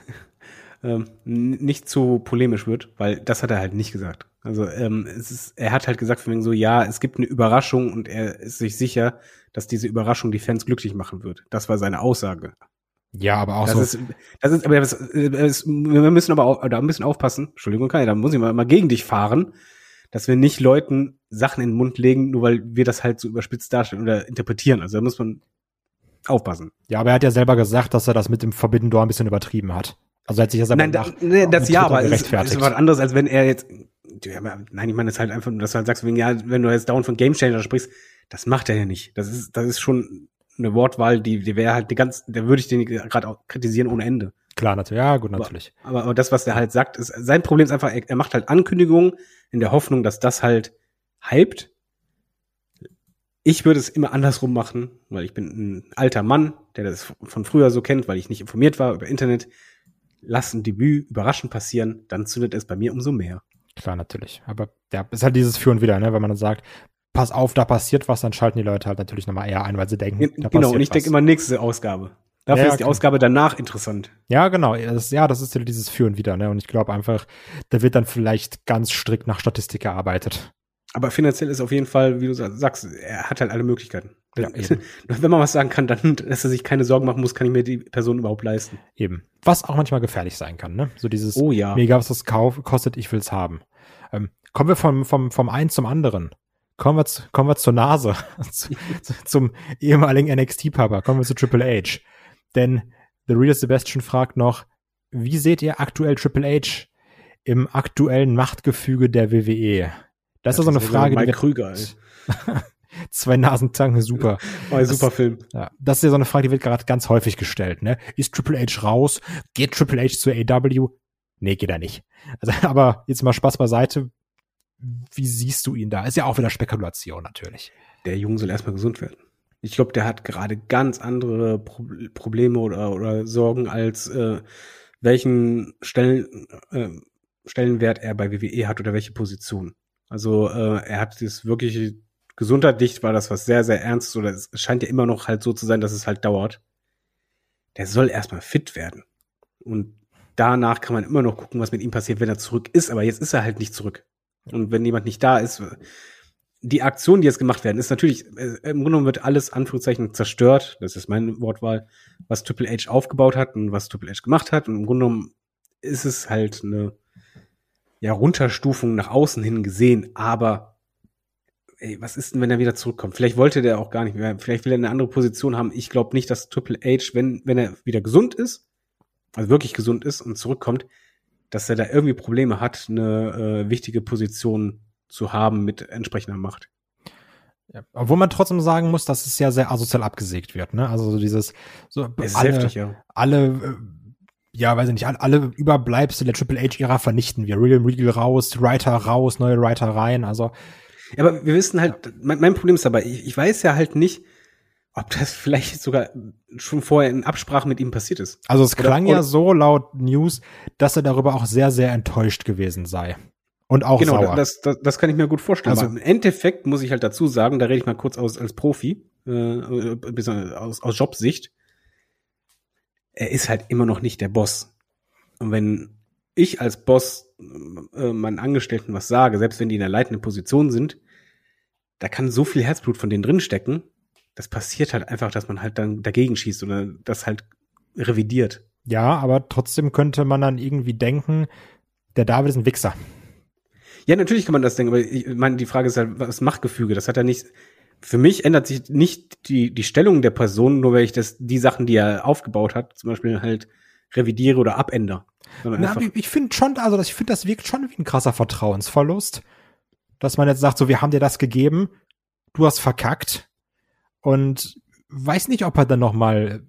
ähm, nicht zu polemisch wird, weil das hat er halt nicht gesagt. Also ähm, es ist, er hat halt gesagt von wegen so, ja, es gibt eine Überraschung und er ist sich sicher, dass diese Überraschung die Fans glücklich machen wird. Das war seine Aussage. Ja, aber auch Das so. ist, das ist, aber das, das, wir müssen aber auch, da ein bisschen aufpassen. Entschuldigung, Kai, da muss ich mal, mal gegen dich fahren, dass wir nicht Leuten Sachen in den Mund legen, nur weil wir das halt so überspitzt darstellen oder interpretieren. Also da muss man aufpassen. Ja, aber er hat ja selber gesagt, dass er das mit dem Forbidden Door ein bisschen übertrieben hat. Also er hat sich ja selber Nein, da, nach- nee, das ja, aber es ist, ist was anderes, als wenn er jetzt, nein, ich meine, das ist halt einfach, dass du halt sagst, wegen, ja, wenn du jetzt dauernd von Game Changer sprichst, das macht er ja nicht. Das ist, das ist schon eine Wortwahl, die, die wäre halt die ganz, da würde ich den gerade auch kritisieren ohne Ende. Klar, natürlich. Ja, gut, natürlich. Aber, aber das, was der halt sagt, ist, sein Problem ist einfach, er, er macht halt Ankündigungen in der Hoffnung, dass das halt hypt. Ich würde es immer andersrum machen, weil ich bin ein alter Mann, der das von früher so kennt, weil ich nicht informiert war über Internet. Lass ein Debüt überraschend passieren, dann zündet es bei mir umso mehr. Klar, natürlich. Aber ja, ist halt dieses Für und Wider, ne? Wenn man dann sagt, pass auf, da passiert was, dann schalten die Leute halt natürlich nochmal eher ein, weil sie denken, da genau, und ich denke immer nächste Ausgabe. Dafür Ja, ist die okay. Ausgabe danach interessant. Ja, genau. Das, ja, das ist ja dieses Für und Wider, ne? Und ich glaube einfach, da wird dann vielleicht ganz strikt nach Statistik gearbeitet. Aber finanziell ist auf jeden Fall, wie du sa- sagst, er hat halt alle Möglichkeiten. Ja. Wenn man was sagen kann, dann, dass er sich keine Sorgen machen muss, kann ich mir die Person überhaupt leisten. Eben. Was auch manchmal gefährlich sein kann, ne? So dieses, Oh ja. mir was das kauf, kostet, ich will's haben. Ähm, kommen wir vom, vom, vom einen zum anderen. Kommen wir, zu, kommen wir zur Nase, zu, zu, zum ehemaligen NXT-Papa. Kommen wir zu Triple H. Denn The Real Sebastian fragt noch, wie seht ihr aktuell Triple H im aktuellen Machtgefüge der WWE? Das ist so eine Frage, die Mike wir, Krüger, zwei Nasentanken, super. Ein Das- super Film. Ja, das ist ja so eine Frage, die wird gerade ganz häufig gestellt. Ne? Ist Triple H raus? Geht Triple H zur AW? Nee, geht er nicht. Also, aber jetzt mal Spaß beiseite. Wie siehst du ihn da? Ist ja auch wieder Spekulation natürlich. Der Junge soll erstmal gesund werden. Ich glaube, der hat gerade ganz andere Pro Probleme oder, oder Sorgen, als äh, welchen Stellen, äh, Stellenwert er bei WWE hat oder welche Position. Also äh, er hat das wirklich gesundheitlich war das was sehr, sehr ernstes oder es scheint ja immer noch halt so zu sein, dass es halt dauert. Der soll erstmal fit werden. Und danach kann man immer noch gucken, was mit ihm passiert, wenn er zurück ist. Aber jetzt ist er halt nicht zurück. Und wenn jemand nicht da ist, die Aktionen, die jetzt gemacht werden, ist natürlich, äh, im Grunde genommen wird alles Anführungszeichen zerstört, das ist meine Wortwahl, was Triple H aufgebaut hat und was Triple H gemacht hat. Und im Grunde genommen ist es halt eine ja, Runterstufung nach außen hin gesehen, aber ey, was ist denn, wenn er wieder zurückkommt? Vielleicht wollte der auch gar nicht mehr, vielleicht will er eine andere Position haben. Ich glaube nicht, dass Triple H, wenn, wenn er wieder gesund ist, also wirklich gesund ist und zurückkommt, dass er da irgendwie Probleme hat, eine äh, wichtige Position zu haben mit entsprechender Macht. Ja. Obwohl man trotzdem sagen muss, dass es ja sehr asozial abgesägt wird. Ne? Also so dieses, so Es alle, heftig, ja. alle, äh, ja, weiß ich nicht, alle, Überbleibsel der Triple H-Ära vernichten wir. Real Regal raus, Writer raus, neue Writer rein. Also Ja, aber wir wissen halt, mein, mein Problem ist dabei, ich, ich weiß ja halt nicht, ob das vielleicht sogar schon vorher in Absprache mit ihm passiert ist. Also es Oder- klang ja oder- so laut News, dass er darüber auch sehr, sehr enttäuscht gewesen sei. Und auch genau, sauer. das, das, das kann ich mir gut vorstellen. Also- im Endeffekt muss ich halt dazu sagen, da rede ich mal kurz aus als Profi, äh, aus, aus Jobsicht, er ist halt immer noch nicht der Boss. Und wenn ich als Boss äh, meinen Angestellten was sage, selbst wenn die in der leitenden Position sind, da kann so viel Herzblut von denen drinstecken. Das passiert halt einfach, dass man halt dann dagegen schießt oder das halt revidiert. Ja, aber trotzdem könnte man dann irgendwie denken, der David ist ein Wichser. Ja, natürlich kann man das denken, aber ich meine, die Frage ist halt, was Machtgefüge? Das hat ja nicht, für mich ändert sich nicht die, die Stellung der Person, nur weil ich das, die Sachen, die er aufgebaut hat, zum Beispiel halt revidiere oder abändere. Na, ich, ich finde schon, also ich finde, das wirkt schon wie ein krasser Vertrauensverlust, dass man jetzt sagt, so, wir haben dir das gegeben, du hast verkackt und weiß nicht, ob er dann noch mal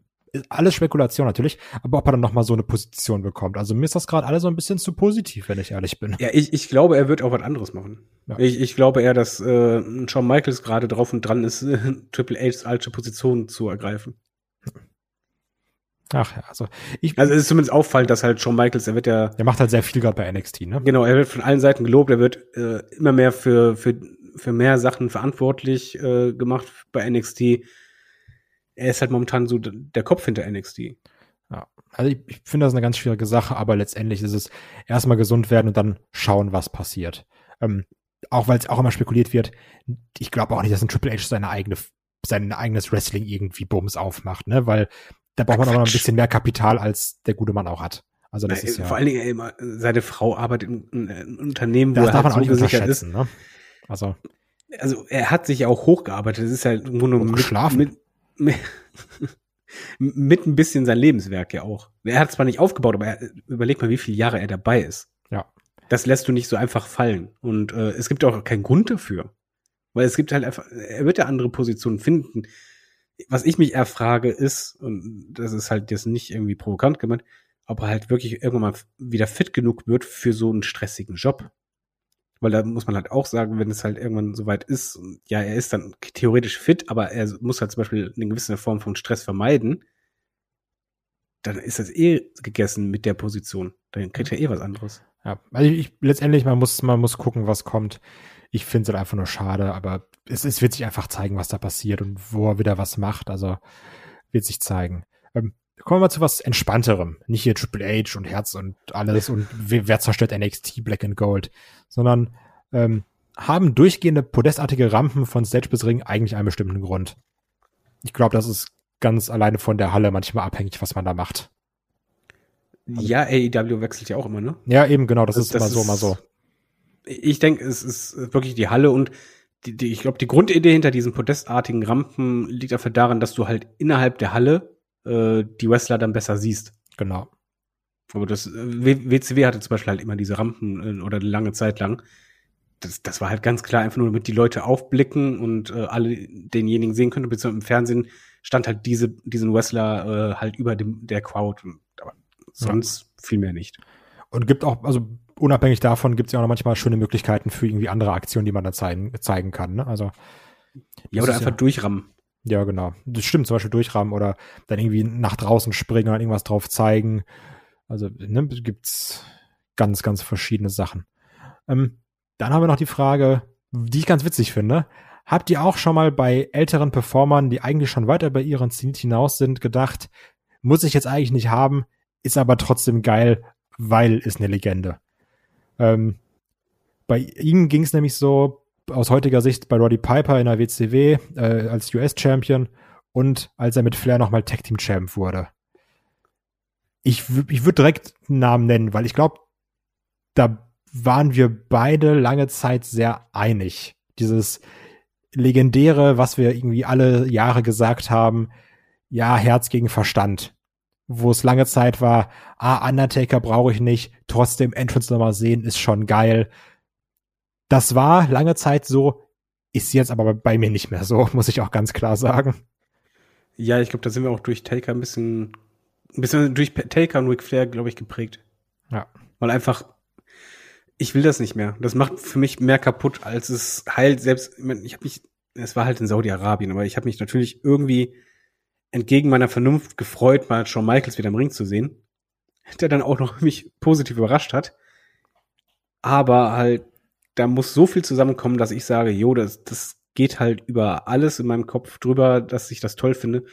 alles Spekulation natürlich, aber ob er dann noch mal so eine Position bekommt. Also mir ist das gerade alles so ein bisschen zu positiv, wenn ich ehrlich bin. Ja, ich, ich glaube, er wird auch was anderes machen. Ja. Ich, ich glaube eher, dass äh, Shawn Michaels gerade drauf und dran ist, Triple H's alte Position zu ergreifen. Ach ja, also ich. Also es ist zumindest auffallend, dass halt Shawn Michaels, er wird ja. Er macht halt sehr viel gerade bei NXT, ne? Genau, er wird von allen Seiten gelobt, er wird äh, immer mehr für, für, für mehr Sachen verantwortlich äh, gemacht bei NXT. Er ist halt momentan so der Kopf hinter NXT. Ja, also ich, ich finde das eine ganz schwierige Sache, aber letztendlich ist es erstmal gesund werden und dann schauen, was passiert. Ähm, auch weil es auch immer spekuliert wird, ich glaube auch nicht, dass ein Triple H seine eigene sein eigenes Wrestling irgendwie Bums aufmacht, ne? Weil da braucht man aber noch ein bisschen mehr Kapital, als der gute Mann auch hat. Also das Na, ist ja. Vor allen Dingen, ey, seine Frau arbeitet in einem Unternehmen, wo das er darf halt man auch nicht unterschätzen, ist. Ne? Also. Also er hat sich auch hochgearbeitet. Das ist halt nur nur mit, geschlafen. Mit, mit, mit ein bisschen sein Lebenswerk ja auch. Er hat zwar nicht aufgebaut, aber er, überleg mal, wie viele Jahre er dabei ist. Ja. Das lässt du nicht so einfach fallen. Und äh, es gibt auch keinen Grund dafür. Weil es gibt halt einfach, er wird ja andere Positionen finden was ich mich eher frage ist, und das ist halt jetzt nicht irgendwie provokant gemeint, ob er halt wirklich irgendwann mal wieder fit genug wird für so einen stressigen Job. Weil da muss man halt auch sagen, wenn es halt irgendwann soweit ist, ja, er ist dann theoretisch fit, aber er muss halt zum Beispiel eine gewisse Form von Stress vermeiden, dann ist das eh gegessen mit der Position. Dann kriegt er eh was anderes. Ja, also ich, letztendlich, man muss, man muss gucken, was kommt. Ich finde es halt einfach nur schade, aber es, es wird sich einfach zeigen, was da passiert und wo er wieder was macht. Also wird sich zeigen. Ähm, kommen wir mal zu was Entspannterem. Nicht hier Triple H und Herz und alles und wer, zerstört NXT Black and Gold, sondern ähm, haben durchgehende podestartige Rampen von Stage bis Ring eigentlich einen bestimmten Grund. Ich glaube, das ist ganz alleine von der Halle manchmal abhängig, was man da macht. Also, ja, AEW wechselt ja auch immer, ne? Ja, eben genau, das, das ist das immer so, immer so ich denke, es ist wirklich die Halle und die, die, ich glaube, die Grundidee hinter diesen podestartigen Rampen liegt dafür daran, dass du halt innerhalb der Halle äh, die Wrestler dann besser siehst. Genau. Aber das äh, WCW hatte zum Beispiel halt immer diese Rampen äh, oder lange Zeit lang. Das, das war halt ganz klar einfach nur, damit die Leute aufblicken und äh, alle denjenigen sehen können. Beziehungsweise im Fernsehen stand halt diese, diesen Wrestler äh, halt über dem, der Crowd. Aber sonst ja. viel mehr nicht. Und gibt auch, also unabhängig davon gibt es ja auch noch manchmal schöne Möglichkeiten für irgendwie andere Aktionen, die man da zeigen, zeigen kann. Ne? Also ja, oder einfach ja, durchrammen. Ja, genau. Das stimmt, zum Beispiel durchrammen oder dann irgendwie nach draußen springen oder irgendwas drauf zeigen. Also ne, gibt's ganz, ganz verschiedene Sachen. Ähm, dann haben wir noch die Frage, die ich ganz witzig finde. Habt ihr auch schon mal bei älteren Performern, die eigentlich schon weiter bei ihren Zenit hinaus sind, gedacht, muss ich jetzt eigentlich nicht haben, ist aber trotzdem geil, weil ist eine Legende. Ähm, bei ihm ging es nämlich so, aus heutiger Sicht bei Roddy Piper in der WCW äh, als US-Champion und als er mit Flair nochmal Tag Team Champ wurde. Ich, ich würde direkt einen Namen nennen, weil ich glaube, da waren wir beide lange Zeit sehr einig. Dieses legendäre, was wir irgendwie alle Jahre gesagt haben, ja, Herz gegen Verstand wo es lange Zeit war, ah, Undertaker brauche ich nicht, trotzdem Entrance nochmal sehen, ist schon geil. Das war lange Zeit so, ist jetzt aber bei mir nicht mehr so, muss ich auch ganz klar sagen. Ja, ich glaube, da sind wir auch durch Taker ein bisschen, ein bisschen durch Taker und Ric Flair, glaube ich, geprägt. Ja. Weil einfach, ich will das nicht mehr. Das macht für mich mehr kaputt, als es heilt. Selbst, ich, habe mich, es war halt in Saudi-Arabien, aber ich habe mich natürlich irgendwie entgegen meiner Vernunft gefreut, mal Shawn Michaels wieder im Ring zu sehen, der dann auch noch mich positiv überrascht hat. Aber halt, da muss so viel zusammenkommen, dass ich sage, jo, das, das geht halt über alles in meinem Kopf drüber, dass ich das toll finde.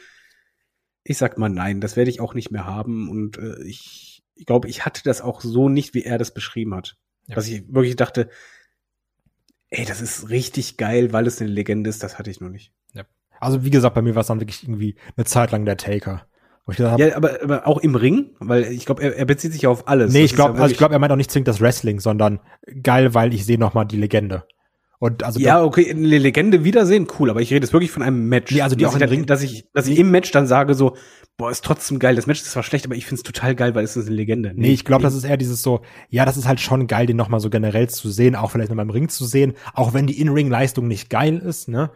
Ich sag mal nein, das werde ich auch nicht mehr haben und äh, ich, ich glaube, ich hatte das auch so nicht, wie er das beschrieben hat. Ja. Dass ich wirklich dachte, ey, das ist richtig geil, weil es eine Legende ist, das hatte ich noch nicht. Ja. Also wie gesagt, bei mir war es dann wirklich irgendwie eine Zeit lang der Taker. Hab, ja, aber, aber auch im Ring, weil ich glaube, er, er bezieht sich ja auf alles. Nee, ich glaube, ja also ich glaube, er meint auch nicht zwingend das Wrestling, sondern geil, weil ich sehe noch mal die Legende. Und also ja, okay, eine Legende wiedersehen, cool, aber ich rede jetzt wirklich von einem Match. Nee, also die dass auch ich, Ring, dass ich, dass ich im Match dann sage so, boah, ist trotzdem geil. Das Match ist zwar schlecht, aber ich find's total geil, weil es ist eine Legende. Nee, nee ich glaube, das ist eher dieses so, ja, das ist halt schon geil, den nochmal so generell zu sehen, auch vielleicht nochmal im Ring zu sehen, auch wenn die In-Ring-Leistung nicht geil ist, ne?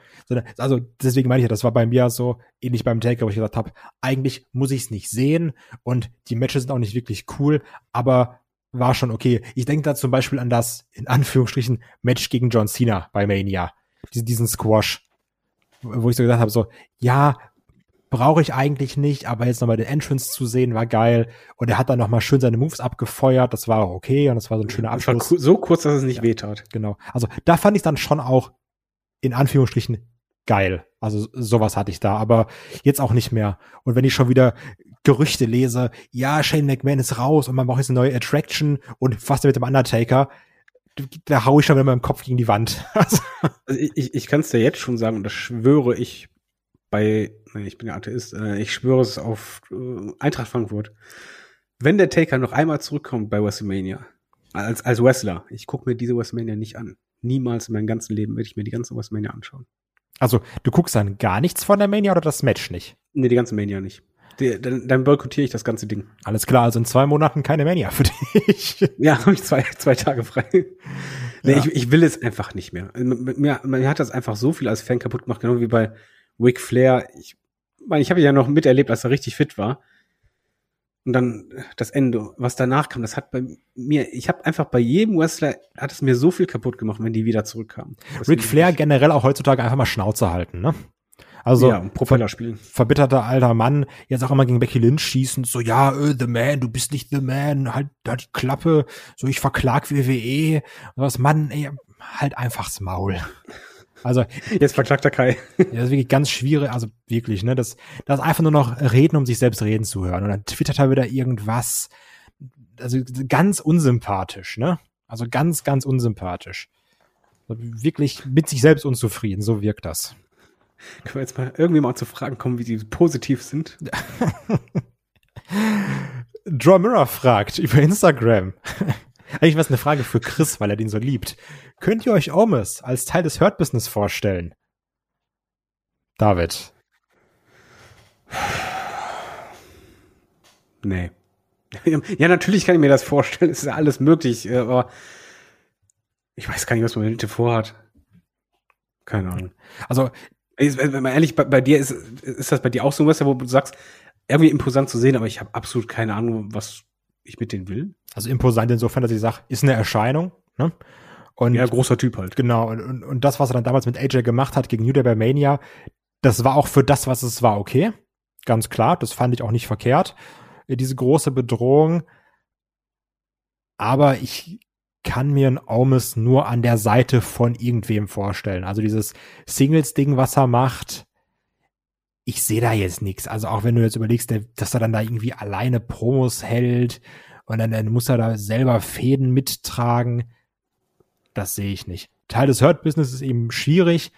Also deswegen meine ich ja, das war bei mir so ähnlich beim Taker, wo ich gesagt habe, eigentlich muss ich's nicht sehen und die Matches sind auch nicht wirklich cool, aber war schon okay. Ich denke da zum Beispiel an das, in Anführungsstrichen, Match gegen John Cena bei Mania. Diesen, diesen Squash. Wo ich so gesagt habe, so, ja, brauche ich eigentlich nicht, aber jetzt nochmal den Entrance zu sehen, war geil. Und er hat dann nochmal schön seine Moves abgefeuert, das war auch okay und das war so ein schöner Abschluss. so kurz, dass es nicht ja, wehtat. Genau. Also da fand ich dann schon auch in Anführungsstrichen geil. Also sowas hatte ich da, aber jetzt auch nicht mehr. Und wenn ich schon wieder Gerüchte lese, ja, Shane McMahon ist raus und man braucht jetzt eine neue Attraction und fast mit dem Undertaker, da hau ich schon wieder mit meinem Kopf gegen die Wand. also ich, ich, ich kann es dir jetzt schon sagen, und das schwöre ich bei, nee, ich bin ja Atheist, äh, ich schwöre es auf äh, Eintracht Frankfurt. Wenn der Taker noch einmal zurückkommt bei WrestleMania, als, als Wrestler, ich gucke mir diese WrestleMania nicht an. Niemals in meinem ganzen Leben werde ich mir die ganze WrestleMania anschauen. Also, du guckst dann gar nichts von der Mania oder das Match nicht? Nee, die ganze Mania nicht. Die, dann, dann boykottiere ich das ganze Ding. Alles klar, also in zwei Monaten keine Mania für dich. Ja, habe ich zwei, zwei Tage frei. Nee, ja. ich, ich will es einfach nicht mehr. Mir, mir hat das einfach so viel als Fan kaputt gemacht, genau wie bei Ric Flair. Ich meine, ich habe ja noch miterlebt, als er richtig fit war. Und dann das Ende, was danach kam, das hat bei mir, ich habe einfach bei jedem Wrestler, hat es mir so viel kaputt gemacht, wenn die wieder zurückkamen. Ric Flair generell auch heutzutage einfach mal Schnauze halten, ne? Also ja, Propeller spielen. verbitterter alter Mann, jetzt auch immer gegen Becky Lynch schießen, so ja, äh, the man, du bist nicht the man, halt da die Klappe, so ich verklag WWE, was Mann, ey, halt einfach's Maul. Also jetzt verklagt er Kai. Ja, das ist wirklich ganz schwierig, also wirklich, ne, das das ist einfach nur noch reden, um sich selbst reden zu hören und dann twittert er wieder irgendwas, also ganz unsympathisch, ne? Also ganz ganz unsympathisch. Wirklich mit sich selbst unzufrieden, so wirkt das. Können wir jetzt mal irgendwie mal zu Fragen kommen, wie die positiv sind? Draw Mirror fragt über Instagram. Eigentlich was eine Frage für Chris, weil er den so liebt. Könnt ihr euch Omes als Teil des Hurt Business vorstellen? David. Nee. Ja, natürlich kann ich mir das vorstellen. Es ist ja alles möglich, äh, aber ich weiß gar nicht, was man mit vorhat. Keine Ahnung. Also wenn man ehrlich, bei, bei, dir ist, ist das bei dir auch so was, wo du sagst, irgendwie imposant zu sehen, aber ich habe absolut keine Ahnung, was ich mit denen will. Also imposant insofern, dass ich sage, ist eine Erscheinung, ne? Und ja, großer Typ halt. Genau. Und, und, und das, was er dann damals mit AJ gemacht hat gegen New Day bei Mania, das war auch für das, was es war, okay. Ganz klar. Das fand ich auch nicht verkehrt. Diese große Bedrohung. Aber ich kann mir ein Aumes nur an der Seite von irgendwem vorstellen. Also dieses Singles-Ding, was er macht, ich sehe da jetzt nichts. Also auch wenn du jetzt überlegst, dass er dann da irgendwie alleine Promos hält und dann, dann muss er da selber Fäden mittragen, das sehe ich nicht. Teil des Hurt-Business ist eben schwierig,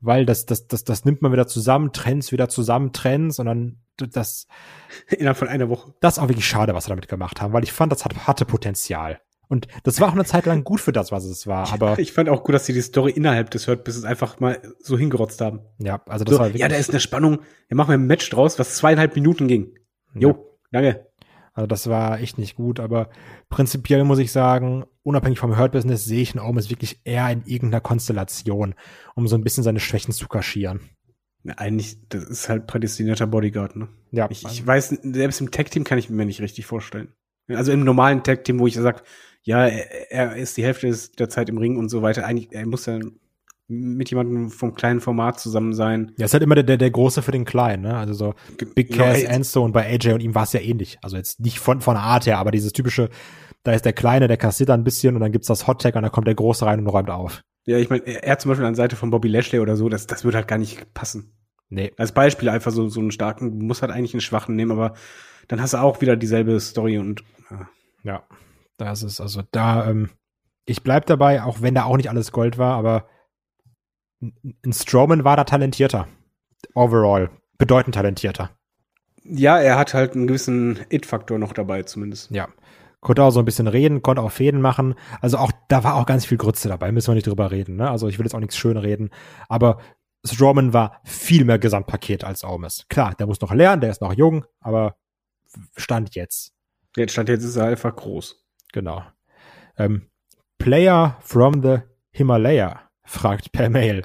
weil das, das, das, das nimmt man wieder zusammen, Trends wieder zusammen, Trends und dann das innerhalb von einer Woche. Das ist auch wirklich schade, was sie damit gemacht haben, weil ich fand, das hat, hatte Potenzial. Und das war auch eine Zeit lang gut für das, was es war. Aber ich fand auch gut, dass sie die Story innerhalb des Business einfach mal so hingerotzt haben. Ja, also das so, war wirklich. Ja, da ist eine Spannung. Wir machen ein Match draus, was zweieinhalb Minuten ging. Jo, ja. danke. Also das war echt nicht gut, aber prinzipiell muss ich sagen, unabhängig vom Hurt Business sehe ich einen Omis wirklich eher in irgendeiner Konstellation, um so ein bisschen seine Schwächen zu kaschieren. Eigentlich, das ist halt prädestinierter Bodyguard, ne? Ja. Ich, ich weiß, selbst im Tag-Team kann ich mir nicht richtig vorstellen. Also im normalen Tag-Team, wo ich sage, ja, er, er ist die Hälfte der Zeit im Ring und so weiter. Eigentlich, er muss ja mit jemandem vom kleinen Format zusammen sein. Ja, ist halt immer der, der, der Große für den Kleinen, ne? Also so Big Cass, ja, und bei AJ und ihm war es ja ähnlich. Also jetzt nicht von, von der Art her, aber dieses typische, da ist der Kleine, der kassiert ein bisschen und dann gibt's das Hot Tag und dann kommt der Große rein und räumt auf. Ja, ich meine, er, er zum Beispiel an Seite von Bobby Lashley oder so, das, das würde halt gar nicht passen. Nee. Als Beispiel einfach so, so einen starken, muss halt eigentlich einen schwachen nehmen, aber dann hast du auch wieder dieselbe Story und ja. Ja, das ist also da, ähm, ich bleib dabei, auch wenn da auch nicht alles Gold war, aber ein Strowman war da talentierter. Overall. Bedeutend talentierter. Ja, er hat halt einen gewissen It-Faktor noch dabei, zumindest. Ja. Konnte auch so ein bisschen reden, konnte auch Fäden machen. Also auch, da war auch ganz viel Grütze dabei, müssen wir nicht drüber reden. Ne? Also ich will jetzt auch nichts schön reden. Aber Strowman war viel mehr Gesamtpaket als Omis. Klar, der muss noch lernen, der ist noch jung, aber Stand jetzt. Jetzt stand jetzt ist er einfach groß. Genau. Ähm, Player from the Himalaya fragt per Mail.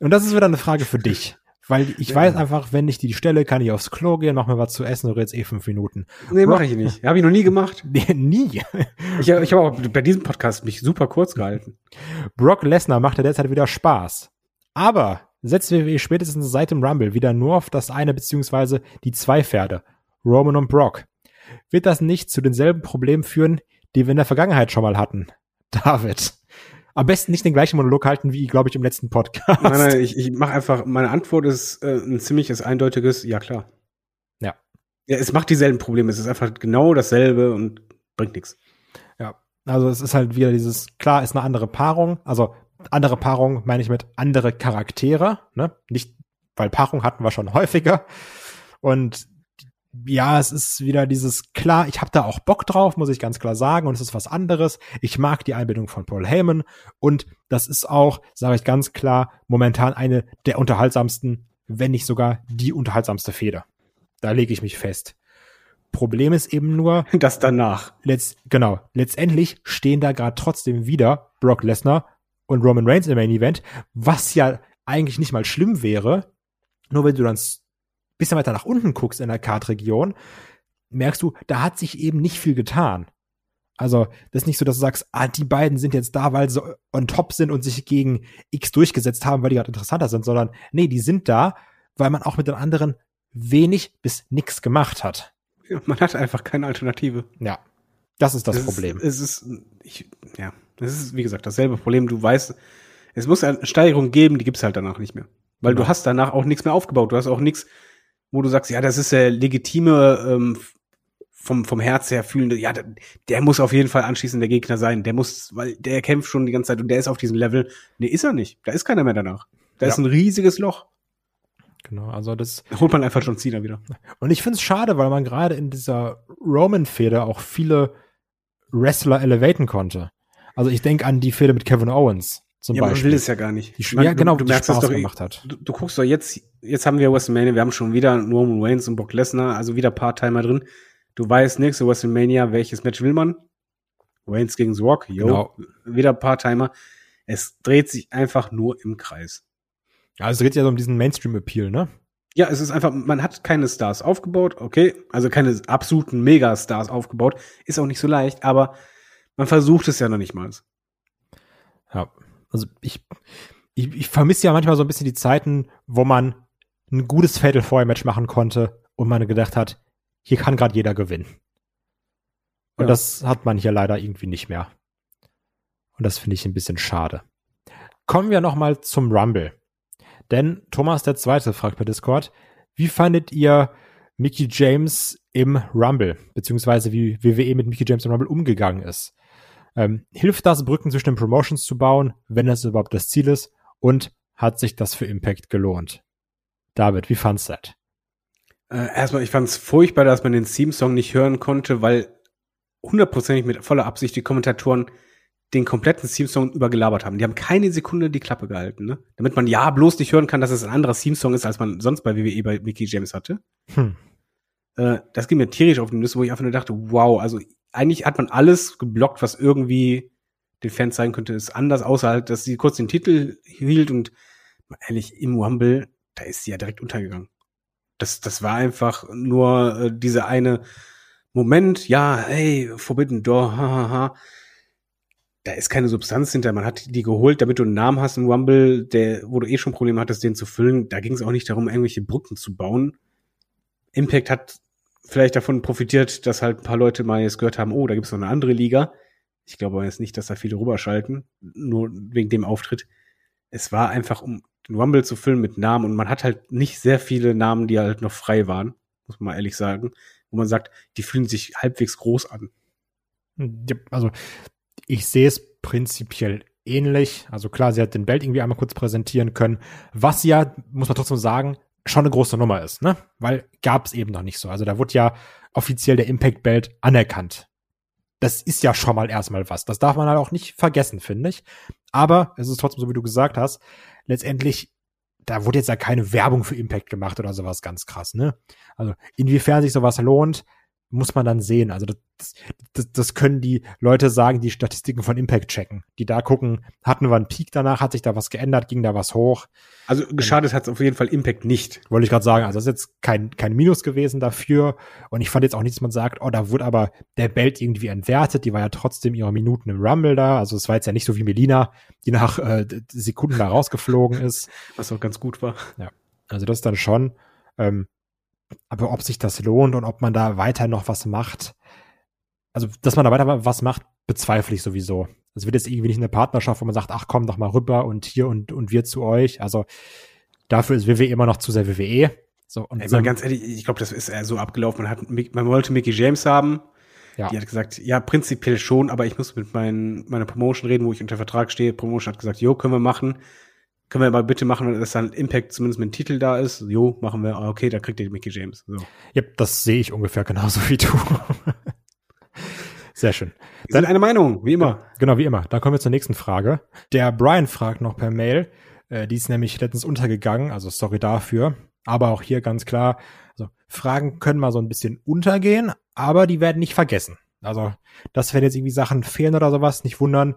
Und das ist wieder eine Frage für dich. Weil ich ja. weiß einfach, wenn ich die Stelle, kann ich aufs Klo gehen, mach mir was zu essen oder jetzt eh fünf Minuten. Nee, mache ich nicht. Habe ich noch nie gemacht. Nee, nie. Ich, ich habe auch bei diesem Podcast mich super kurz gehalten. Brock Lesnar macht ja derzeit wieder Spaß. Aber setzt WWE spätestens seit dem Rumble wieder nur auf das eine beziehungsweise die zwei Pferde, Roman und Brock. Wird das nicht zu denselben Problemen führen, die wir in der Vergangenheit schon mal hatten? David. Am besten nicht den gleichen Monolog halten wie, glaube ich, im letzten Podcast. Nein, nein, ich, ich mache einfach, meine Antwort ist äh, ein ziemliches eindeutiges, ja klar. Ja. Ja, es macht dieselben Probleme, es ist einfach genau dasselbe und bringt nichts. Ja, also es ist halt wieder dieses, klar, ist eine andere Paarung, also andere Paarung meine ich mit andere Charaktere, ne? Nicht, weil Paarung hatten wir schon häufiger. Und ja, es ist wieder dieses klar, ich habe da auch Bock drauf, muss ich ganz klar sagen, und es ist was anderes. Ich mag die Einbindung von Paul Heyman und das ist auch, sage ich ganz klar, momentan eine der unterhaltsamsten, wenn nicht sogar die unterhaltsamste Feder. Da lege ich mich fest. Problem ist eben nur, das danach. Letzt, genau, letztendlich stehen da gerade trotzdem wieder Brock Lesnar und Roman Reigns im Main Event, was ja eigentlich nicht mal schlimm wäre, nur wenn du dann bisschen weiter nach unten guckst in der Kartregion, merkst du, da hat sich eben nicht viel getan. Also, das ist nicht so, dass du sagst, ah, die beiden sind jetzt da, weil sie on top sind und sich gegen X durchgesetzt haben, weil die gerade interessanter sind, sondern nee, die sind da, weil man auch mit den anderen wenig bis nix gemacht hat. Ja, man hat einfach keine Alternative. Ja. Das ist das, das Problem. Ist, es ist, ich, ja, es ist, wie gesagt, dasselbe Problem. Du weißt, es muss eine Steigerung geben, die gibt's halt danach nicht mehr. Weil genau. du hast danach auch nichts mehr aufgebaut. Du hast auch nichts, wo du sagst, ja, das ist der legitime ähm, vom, vom Herz her fühlende, ja, der, der muss auf jeden Fall anschließend der Gegner sein. Der muss, weil der kämpft schon die ganze Zeit und der ist auf diesem Level. Nee, ist er nicht. Da ist keiner mehr danach. Da ja. ist ein riesiges Loch. Genau, also das holt man einfach schon Cena wieder. Und ich finde es schade, weil man gerade in dieser Roman-Fehde auch viele Wrestler elevaten konnte. Also ich denke an die Fehde mit Kevin Owens zum ja, Beispiel. man will es ja gar nicht. Die, ja, genau, du, du merkst Spaß das doch, gemacht hat. Du, du, guckst doch jetzt, jetzt haben wir WrestleMania, wir haben schon wieder Roman Reigns und Brock Lesnar, also wieder Part-Timer drin. Du weißt nächste WrestleMania, welches Match will man? Reigns gegen The Rock, yo, genau. wieder Part-Timer. Es dreht sich einfach nur im Kreis. Ja, es geht ja so um diesen Mainstream-Appeal, ne? Ja, es ist einfach, man hat keine Stars aufgebaut, okay, also keine absoluten Megastars aufgebaut, ist auch nicht so leicht, aber man versucht es ja noch nicht mal. Ja, also ich, ich, ich vermisse ja manchmal so ein bisschen die Zeiten, wo man ein gutes Fatal Four Match machen konnte und man gedacht hat, hier kann gerade jeder gewinnen. Und ja. das hat man hier leider irgendwie nicht mehr. Und das finde ich ein bisschen schade. Kommen wir nochmal zum Rumble. Denn Thomas der Zweite fragt per Discord, wie fandet ihr Mickey James im Rumble? Beziehungsweise wie WWE mit Mickey James im Rumble umgegangen ist? Ähm, hilft das, Brücken zwischen den Promotions zu bauen, wenn das überhaupt das Ziel ist? Und hat sich das für Impact gelohnt? David, wie fandst du das? Äh, erstmal, ich fand es furchtbar, dass man den Theme-Song nicht hören konnte, weil hundertprozentig mit voller Absicht die Kommentatoren den kompletten Theme-Song übergelabert haben. Die haben keine Sekunde die Klappe gehalten, ne? Damit man ja bloß nicht hören kann, dass es ein anderer Theme-Song ist, als man sonst bei WWE bei Mickey James hatte. Hm. Äh, das ging mir tierisch auf den Nüsse, wo ich einfach nur dachte, wow, also eigentlich hat man alles geblockt, was irgendwie den Fans zeigen könnte, ist anders, außer halt, dass sie kurz den Titel hielt und ehrlich, im Rumble, da ist sie ja direkt untergegangen. Das, das war einfach nur äh, diese eine Moment, ja, hey, Forbidden Door, hahaha. Ha, ha. Da ist keine Substanz hinter. Man hat die geholt, damit du einen Namen hast im Rumble, der, wo du eh schon Probleme hattest, den zu füllen. Da ging es auch nicht darum, irgendwelche Brücken zu bauen. Impact hat vielleicht davon profitiert, dass halt ein paar Leute mal jetzt gehört haben, oh, da gibt es noch eine andere Liga. Ich glaube jetzt nicht, dass da viele rüberschalten, nur wegen dem Auftritt. Es war einfach, um den Rumble zu füllen mit Namen und man hat halt nicht sehr viele Namen, die halt noch frei waren, muss man mal ehrlich sagen, wo man sagt, die fühlen sich halbwegs groß an. Also ich sehe es prinzipiell ähnlich. Also klar, sie hat den Belt irgendwie einmal kurz präsentieren können, was ja, muss man trotzdem sagen, schon eine große Nummer ist, ne? Weil gab es eben noch nicht so. Also da wurde ja offiziell der Impact Belt anerkannt. Das ist ja schon mal erstmal was. Das darf man halt auch nicht vergessen, finde ich. Aber es ist trotzdem so, wie du gesagt hast, letztendlich, da wurde jetzt ja keine Werbung für Impact gemacht oder sowas ganz krass, ne? Also inwiefern sich sowas lohnt, muss man dann sehen. Also das, das, das können die Leute sagen, die Statistiken von Impact checken, die da gucken, hatten wir einen Peak danach, hat sich da was geändert, ging da was hoch. Also geschadet hat es auf jeden Fall Impact nicht. Wollte ich gerade sagen, also das ist jetzt kein, kein Minus gewesen dafür. Und ich fand jetzt auch nicht, dass man sagt, oh, da wurde aber der Belt irgendwie entwertet, die war ja trotzdem ihre Minuten im Rumble da. Also es war jetzt ja nicht so wie Melina, die nach äh, Sekunden da rausgeflogen ist. Was auch ganz gut war. Ja. Also das ist dann schon. Ähm, aber ob sich das lohnt und ob man da weiter noch was macht, also dass man da weiter was macht, bezweifle ich sowieso. Es wird jetzt irgendwie nicht eine Partnerschaft, wo man sagt, ach komm doch mal rüber und hier und, und wir zu euch. Also dafür ist WWE immer noch zu sehr WWE. So, und Ey, mal ganz ehrlich, ich glaube, das ist so abgelaufen. Man, hat, man wollte Mickey James haben. Ja. Die hat gesagt, ja, prinzipiell schon, aber ich muss mit mein, meiner Promotion reden, wo ich unter Vertrag stehe. Promotion hat gesagt, jo, können wir machen können wir mal bitte machen, dass dann Impact zumindest mit dem Titel da ist. Jo, machen wir. Ah, okay, da kriegt ihr Mickey James. So. Ja, das sehe ich ungefähr genauso wie du. Sehr schön. Dann eine Meinung, wie immer. Genau, wie immer. Dann kommen wir zur nächsten Frage. Der Brian fragt noch per Mail. Äh, die ist nämlich letztens untergegangen, also sorry dafür. Aber auch hier ganz klar, also Fragen können mal so ein bisschen untergehen, aber die werden nicht vergessen. Also, dass wenn jetzt irgendwie Sachen fehlen oder sowas, nicht wundern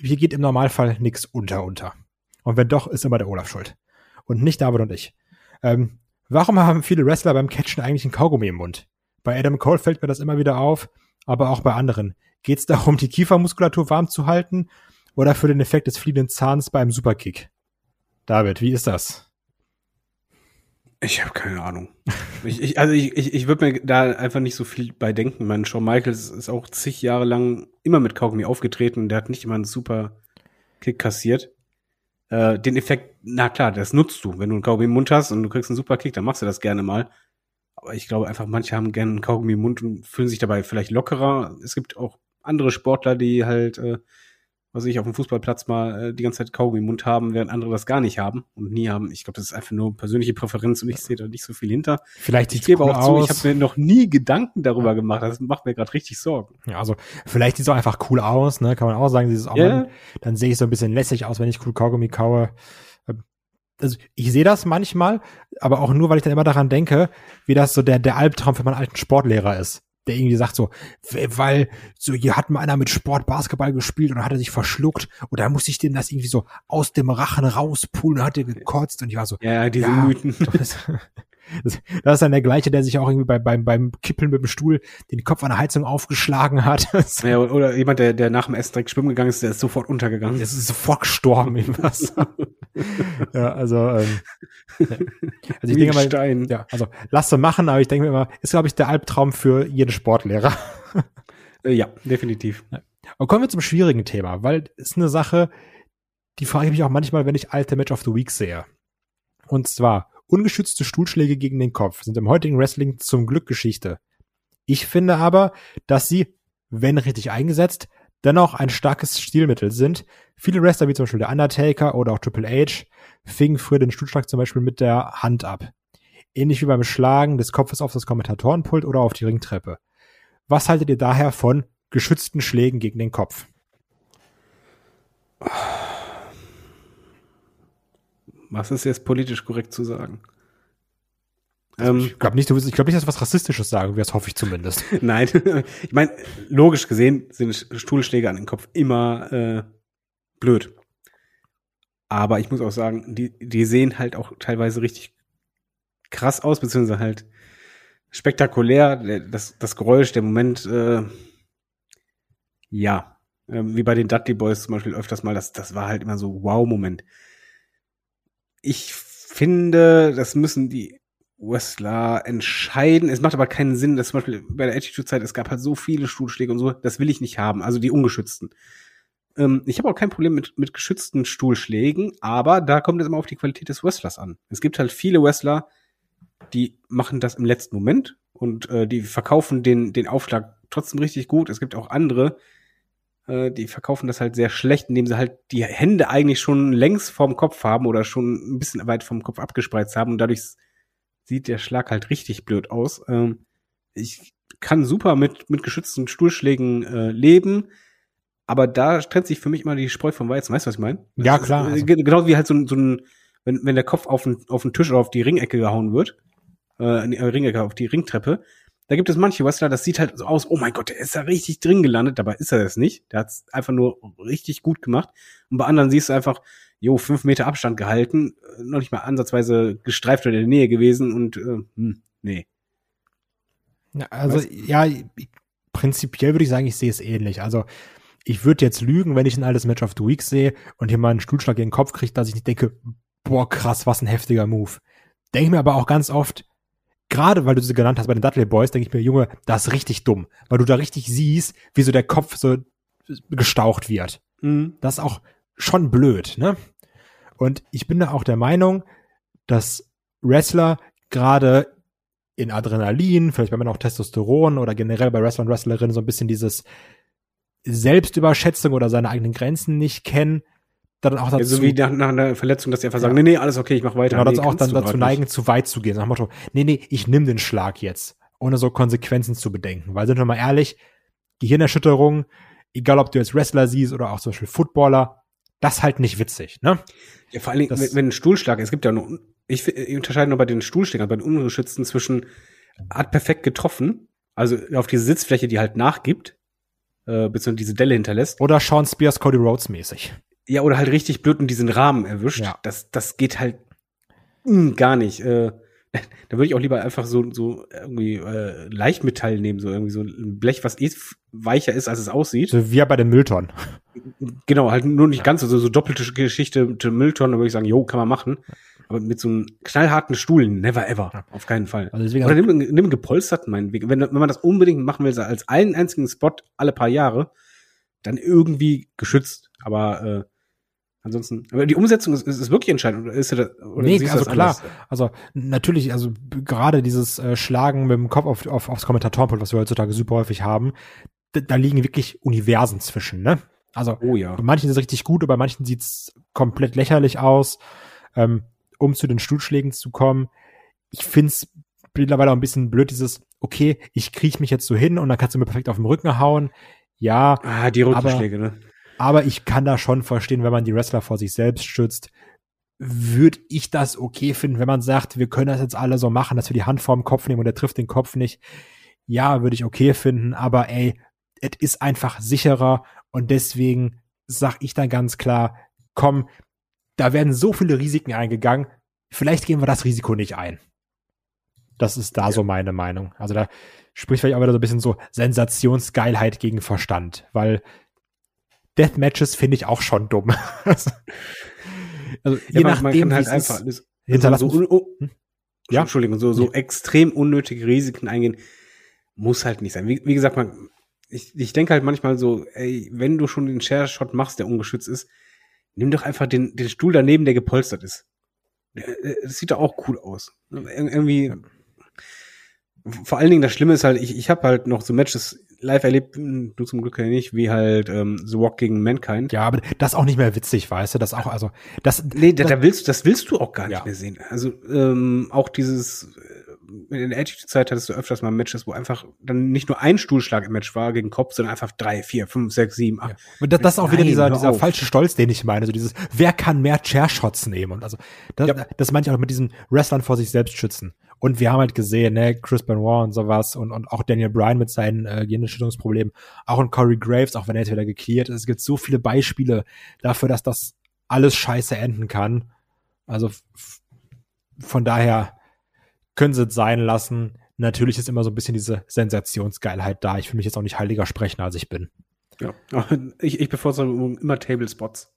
hier geht im Normalfall nichts unter unter. Und wenn doch, ist immer der Olaf schuld. Und nicht David und ich. Ähm, warum haben viele Wrestler beim Catchen eigentlich ein Kaugummi im Mund? Bei Adam Cole fällt mir das immer wieder auf, aber auch bei anderen. Geht es darum, die Kiefermuskulatur warm zu halten oder für den Effekt des fliehenden Zahns beim Superkick? David, wie ist das? Ich habe keine Ahnung. ich, ich, also ich, ich, ich würde mir da einfach nicht so viel bei denken. Mein Shawn Michaels ist auch zig Jahre lang immer mit Kaugummi aufgetreten. Der hat nicht immer einen super Kick kassiert. Äh, den Effekt, na klar, das nutzt du. Wenn du einen Kaugummi im Mund hast und du kriegst einen super Kick, dann machst du das gerne mal. Aber ich glaube einfach, manche haben gerne einen Kaugummi im Mund und fühlen sich dabei vielleicht lockerer. Es gibt auch andere Sportler, die halt äh, was ich auf dem Fußballplatz mal äh, die ganze Zeit Kaugummi im Mund haben, während andere das gar nicht haben und nie haben. Ich glaube, das ist einfach nur persönliche Präferenz und ich sehe da nicht so viel hinter. Vielleicht ich gebe cool auch zu, ich habe mir noch nie Gedanken darüber gemacht. Das macht mir gerade richtig Sorgen. Ja, also vielleicht sieht es auch einfach cool aus, ne? Kann man auch sagen, dieses oh, yeah. dann sehe ich so ein bisschen lässig aus, wenn ich cool Kaugummi kaue. Ähm, also ich sehe das manchmal, aber auch nur, weil ich dann immer daran denke, wie das so der, der Albtraum für meinen alten Sportlehrer ist der irgendwie sagt so, weil so hier hat mal einer mit Sport Basketball gespielt und dann hat er sich verschluckt und da musste ich dem das irgendwie so aus dem Rachen rauspulen und hat er gekotzt und ich war so, ja, diese ja, Mythen. Das, das, ist dann der gleiche, der sich auch irgendwie bei, beim, beim Kippeln mit dem Stuhl den Kopf an der Heizung aufgeschlagen hat. ja, oder jemand, der, der nach dem Essen direkt schwimmen gegangen ist, der ist sofort untergegangen. Der ist sofort gestorben im Wasser. ja, also, ähm, also ich denke mal, Stein. ja, also lass machen, aber ich denke mir immer, ist glaube ich der Albtraum für jeden Sportlehrer. Äh, ja, definitiv. Und kommen wir zum schwierigen Thema, weil es ist eine Sache, die frage ich mich auch manchmal, wenn ich alte Match of the Week sehe. Und zwar, ungeschützte Stuhlschläge gegen den Kopf sind im heutigen Wrestling zum Glück Geschichte. Ich finde aber, dass sie, wenn richtig eingesetzt, dennoch ein starkes Stilmittel sind. Viele Wrestler, wie zum Beispiel der Undertaker oder auch Triple H, fingen früher den Stuhlschlag zum Beispiel mit der Hand ab. Ähnlich wie beim Schlagen des Kopfes auf das Kommentatorenpult oder auf die Ringtreppe. Was haltet ihr daher von geschützten Schlägen gegen den Kopf? Was ist jetzt politisch korrekt zu sagen? Also ich glaube nicht, ich glaube nicht, dass du was Rassistisches sagen wirst, hoffe ich zumindest. Nein, ich meine, logisch gesehen sind Stuhlschläge an den Kopf immer äh, blöd. Aber ich muss auch sagen, die, die sehen halt auch teilweise richtig krass aus, beziehungsweise halt spektakulär. Das, das Geräusch, der Moment, äh, ja, äh, wie bei den Dudley Boys zum Beispiel öfters mal, das, das war halt immer so Wow-Moment. Ich finde, das müssen die Wrestler entscheiden. Es macht aber keinen Sinn, dass zum Beispiel bei der Attitude-Zeit, es gab halt so viele Stuhlschläge und so, das will ich nicht haben, also die ungeschützten. Ähm, ich habe auch kein Problem mit, mit geschützten Stuhlschlägen, aber da kommt es immer auf die Qualität des Wrestlers an. Es gibt halt viele Wrestler, die machen das im letzten Moment und äh, die verkaufen den, den Aufschlag trotzdem richtig gut. Es gibt auch andere, äh, die verkaufen das halt sehr schlecht, indem sie halt die Hände eigentlich schon längs vorm Kopf haben oder schon ein bisschen weit vom Kopf abgespreizt haben und dadurch sieht der Schlag halt richtig blöd aus. Ähm, ich kann super mit, mit geschützten Stuhlschlägen äh, leben, aber da trennt sich für mich immer die Spreu vom Weizen. Weißt du, was ich meine? Ja, klar. Äh, also. Genau wie halt so, ein, so ein, wenn, wenn der Kopf auf den, auf den Tisch oder auf die Ringecke gehauen wird, äh, die Ringecke, auf die Ringtreppe, da gibt es manche Wrestler, das sieht halt so aus, oh mein Gott, der ist da richtig drin gelandet, dabei ist er das nicht. Der hat es einfach nur richtig gut gemacht. Und bei anderen siehst du einfach, jo, fünf Meter Abstand gehalten, äh, noch nicht mal ansatzweise gestreift oder in der Nähe gewesen und äh, hm, nee. Ja, also weißt? ja, prinzipiell würde ich sagen, ich sehe es ähnlich. Also ich würde jetzt lügen, wenn ich ein altes Match of the Week sehe und hier mal einen Stuhlschlag gegen den Kopf kriege, dass ich nicht denke, boah, krass, was ein heftiger Move. Denke mir aber auch ganz oft, gerade weil du sie genannt hast bei den Dudley Boys, denke ich mir, Junge, das ist richtig dumm, weil du da richtig siehst, wie so der Kopf so gestaucht wird. Mhm. Das ist auch schon blöd, ne? Und ich bin da auch der Meinung, dass Wrestler gerade in Adrenalin, vielleicht bei Männern auch Testosteron oder generell bei Wrestlern und Wrestlerinnen so ein bisschen dieses Selbstüberschätzung oder seine eigenen Grenzen nicht kennen, dann auch dazu. Ja, so wie nach, nach einer Verletzung, dass sie einfach sagen, ja. nee, nee, alles okay, ich mach weiter. Genau, nee, dass auch dann dazu neigen, nicht. zu weit zu gehen. Nach dem Motto, nee, nee, ich nimm den Schlag jetzt, ohne so Konsequenzen zu bedenken. Weil sind wir mal ehrlich, Gehirnerschütterung, egal ob du jetzt Wrestler siehst oder auch zum Beispiel Footballer, das halt nicht witzig, ne? Ja, vor allen Dingen, wenn, wenn ein Stuhlschlag, es gibt ja noch, ich, ich unterscheide nur bei den Stuhlschlägern, bei den Ungeschützten zwischen hat perfekt getroffen, also auf diese Sitzfläche, die halt nachgibt, äh, beziehungsweise diese Delle hinterlässt. Oder Sean Spears, Cody Rhodes mäßig. Ja, oder halt richtig blöd und diesen Rahmen erwischt. Ja. Das, das geht halt mh, hm, gar nicht. Äh, da würde ich auch lieber einfach so, so irgendwie äh, Leichtmetall nehmen, so irgendwie so ein Blech, was eh weicher ist, als es aussieht. So wie ja bei den Mülltonnen. Genau, halt nur nicht ganz so, so doppelte Geschichte mit Mülltonnen, da würde ich sagen, jo, kann man machen. Aber mit so einem knallharten Stuhl, never ever. Ja. Auf keinen Fall. Also Oder nimm, nimm gepolsterten meinetwegen. Wenn, wenn man das unbedingt machen will, als einen einzigen Spot alle paar Jahre, dann irgendwie geschützt. Aber äh, Ansonsten, aber die Umsetzung ist, ist, ist wirklich entscheidend. Oder ist das, oder nee, also klar. Anders? Also natürlich, also gerade dieses äh, Schlagen mit dem Kopf auf, auf, aufs Kommentatorenpult, was wir heutzutage super häufig haben, da, da liegen wirklich Universen zwischen, ne? Also oh, ja. bei manchen ist es richtig gut, bei manchen sieht's komplett lächerlich aus. Ähm, um zu den Stuhlschlägen zu kommen, ich find's mittlerweile auch ein bisschen blöd, dieses, okay, ich kriech mich jetzt so hin und dann kannst du mir perfekt auf den Rücken hauen. Ja. Ah, die Rückenschläge, ne? Aber ich kann da schon verstehen, wenn man die Wrestler vor sich selbst schützt, würde ich das okay finden, wenn man sagt, wir können das jetzt alle so machen, dass wir die Hand vorm Kopf nehmen und der trifft den Kopf nicht. Ja, würde ich okay finden, aber ey, es ist einfach sicherer und deswegen sag ich dann ganz klar, komm, da werden so viele Risiken eingegangen, vielleicht gehen wir das Risiko nicht ein. Das ist da ja. so meine Meinung. Also da spricht vielleicht auch wieder so ein bisschen so Sensationsgeilheit gegen Verstand, weil Deathmatches finde ich auch schon dumm. also je ja, nachdem, man halt einfach hinterlassen. So, oh, hm? ja? Entschuldigung, so, so ja. extrem unnötige Risiken eingehen, muss halt nicht sein. Wie, wie gesagt, man, ich, ich denke halt manchmal so, ey, wenn du schon den Share-Shot machst, der ungeschützt ist, nimm doch einfach den, den Stuhl daneben, der gepolstert ist. Das sieht doch auch cool aus. irgendwie, vor allen Dingen das Schlimme ist halt, ich, ich habe halt noch so Matches live erlebt, hm, du zum Glück ja nicht, wie halt ähm, The Walk gegen Mankind. Ja, aber das ist auch nicht mehr witzig, weißt du, das auch, also das. Nee, da, da willst, das willst du auch gar nicht ja. mehr sehen. Also ähm, auch dieses äh, in der Attitude-Zeit hattest du öfters mal Matches, wo einfach dann nicht nur ein Stuhlschlag im Match war gegen Kopf, sondern einfach drei, vier, fünf, sechs, sieben, acht. Ja. Und das, das ist auch Nein, wieder dieser, dieser falsche Stolz, den ich meine. So dieses, wer kann mehr Chair-Shots nehmen? Und also, das, ja. das meine ich auch mit diesen Wrestlern vor sich selbst schützen. Und wir haben halt gesehen, ne, Chris Benoit und sowas und, und auch Daniel Bryan mit seinen äh, Gehirnerschütterungsproblemen, auch ein Corey Graves, auch wenn er jetzt wieder geklärt ist. Es gibt so viele Beispiele dafür, dass das alles scheiße enden kann. Also von daher können sie es sein lassen. Natürlich ist immer so ein bisschen diese Sensationsgeilheit da. Ich will mich jetzt auch nicht heiliger sprechen, als ich bin. Ja, ich, ich bevorzuge immer Table Spots.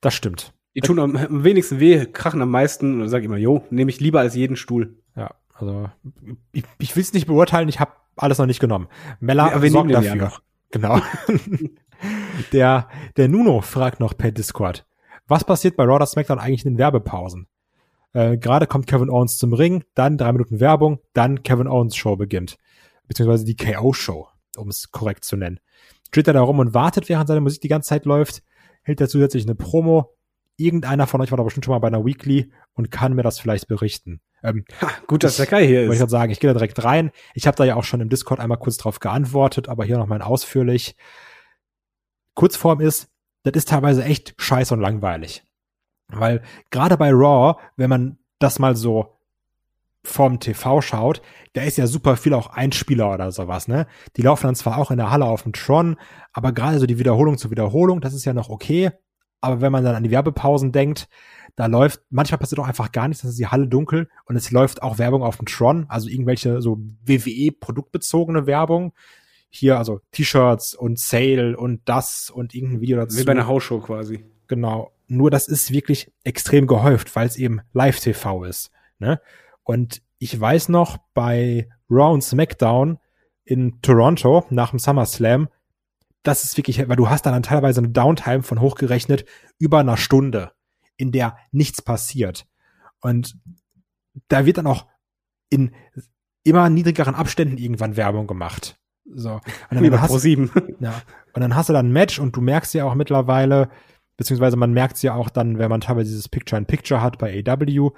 Das stimmt. Die tun am, am wenigsten weh, krachen am meisten und sage ich immer, jo, nehme ich lieber als jeden Stuhl. Ja, Also ich, ich will es nicht beurteilen, ich habe alles noch nicht genommen. Mella Ja, sorgt ja dafür. noch. Genau. der, der Nuno fragt noch per Discord. Was passiert bei Raw oder SmackDown eigentlich in den Werbepausen? Äh, Gerade kommt Kevin Owens zum Ring, dann drei Minuten Werbung, dann Kevin Owens Show beginnt. Beziehungsweise die KO-Show, um es korrekt zu nennen. Steht er da rum und wartet, während seine Musik die ganze Zeit läuft, hält er zusätzlich eine Promo. Irgendeiner von euch war da bestimmt schon mal bei einer Weekly und kann mir das vielleicht berichten. Ähm, Ha, gut, dass der Kai hier wollte ich ist. gerade sagen, ich gehe da direkt rein. Ich habe da ja auch schon im Discord einmal kurz drauf geantwortet, aber hier nochmal ausführlich. Kurzform ist, das ist teilweise echt scheiße und langweilig. Weil gerade bei Raw, wenn man das mal so vom TV schaut, da ist ja super viel auch Einspieler oder sowas, ne? Die laufen dann zwar auch in der Halle auf dem Tron, aber gerade so die Wiederholung zur Wiederholung, das ist ja noch okay. Aber wenn man dann an die Werbepausen denkt, da läuft, manchmal passiert auch einfach gar nichts, dann ist die Halle dunkel und es läuft auch Werbung auf dem Tron, also irgendwelche so WWE-produktbezogene Werbung. Hier also T-Shirts und Sale und das und irgendein Video dazu. Wie bei einer Hausshow quasi. Genau. Nur das ist wirklich extrem gehäuft, weil es eben Live-TV ist. Ne? Und ich weiß noch, bei Raw und SmackDown in Toronto nach dem SummerSlam, das ist wirklich, weil du hast dann teilweise eine Downtime von hochgerechnet über einer Stunde, in der nichts passiert. Und da wird dann auch in immer niedrigeren Abständen irgendwann Werbung gemacht. So. Und dann bei hast- Pro7. ja. Und dann hast du dann ein Match und du merkst ja auch mittlerweile, beziehungsweise man merkt es ja auch dann, wenn man teilweise dieses Picture-in-Picture hat bei AW,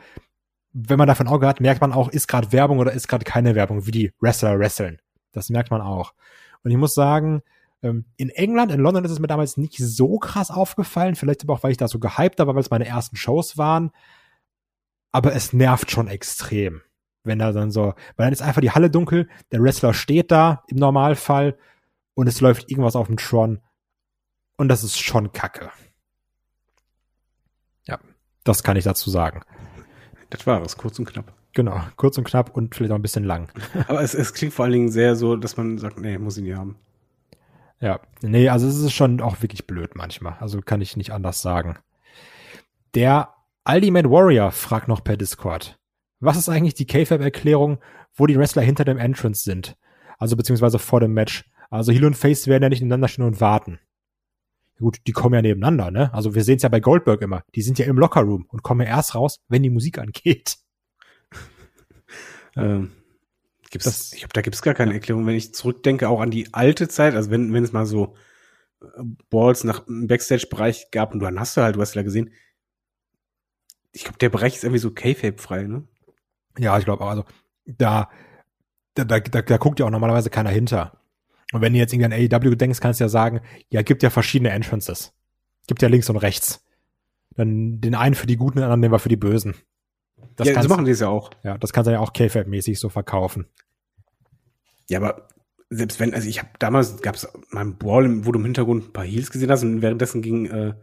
wenn man davon Auge hat, merkt man auch, ist gerade Werbung oder ist gerade keine Werbung, wie die Wrestler wresteln. Das merkt man auch. Und ich muss sagen, ähm, in England, in London ist es mir damals nicht so krass aufgefallen, vielleicht aber auch, weil ich da so gehypt war, weil es meine ersten Shows waren. Aber es nervt schon extrem, wenn da dann so, weil dann ist einfach die Halle dunkel, der Wrestler steht da im Normalfall und es läuft irgendwas auf dem Tron und das ist schon kacke. Ja, das kann ich dazu sagen. Das war es, kurz und knapp. Genau, kurz und knapp und vielleicht auch ein bisschen lang. Aber es, es klingt vor allen Dingen sehr so, dass man sagt, nee, muss ich nicht haben. Ja, nee, also es ist schon auch wirklich blöd manchmal. Also kann ich nicht anders sagen. Der Ultimate Warrior fragt noch per Discord. Was ist eigentlich die K-Fab-Erklärung, wo die Wrestler hinter dem Entrance sind? Also beziehungsweise vor dem Match. Also Heel und Face werden ja nicht nebeneinander stehen und warten. Gut, die kommen ja nebeneinander, ne? Also wir sehen es ja bei Goldberg immer. Die sind ja im Lockerroom und kommen ja erst raus, wenn die Musik angeht. Ähm, gibt's, Das- ich glaube, da gibt's gar keine Erklärung. Wenn ich zurückdenke, auch an die alte Zeit, also wenn, wenn es mal so äh, Balls nach Backstage-Bereich gab und du dann hast du halt Wrestler gesehen. Ich glaube, der Bereich ist irgendwie so K-Fape-frei, ne? Ja, ich glaube auch. Also da, da, da, da, da guckt ja auch normalerweise keiner hinter. Und wenn du jetzt irgendwie an AEW denkst, kannst du ja sagen, ja, gibt ja verschiedene Entrances. Gibt ja links und rechts. Dann den einen für die Guten, den anderen nehmen wir für die Bösen. Das ja, so machen die es ja auch. ja, das kannst du ja auch K-Fab-mäßig so verkaufen. Ja, aber selbst wenn, also ich habe damals gab es mal einen Brawl, wo du im Hintergrund ein paar Heels gesehen hast und währenddessen ging äh,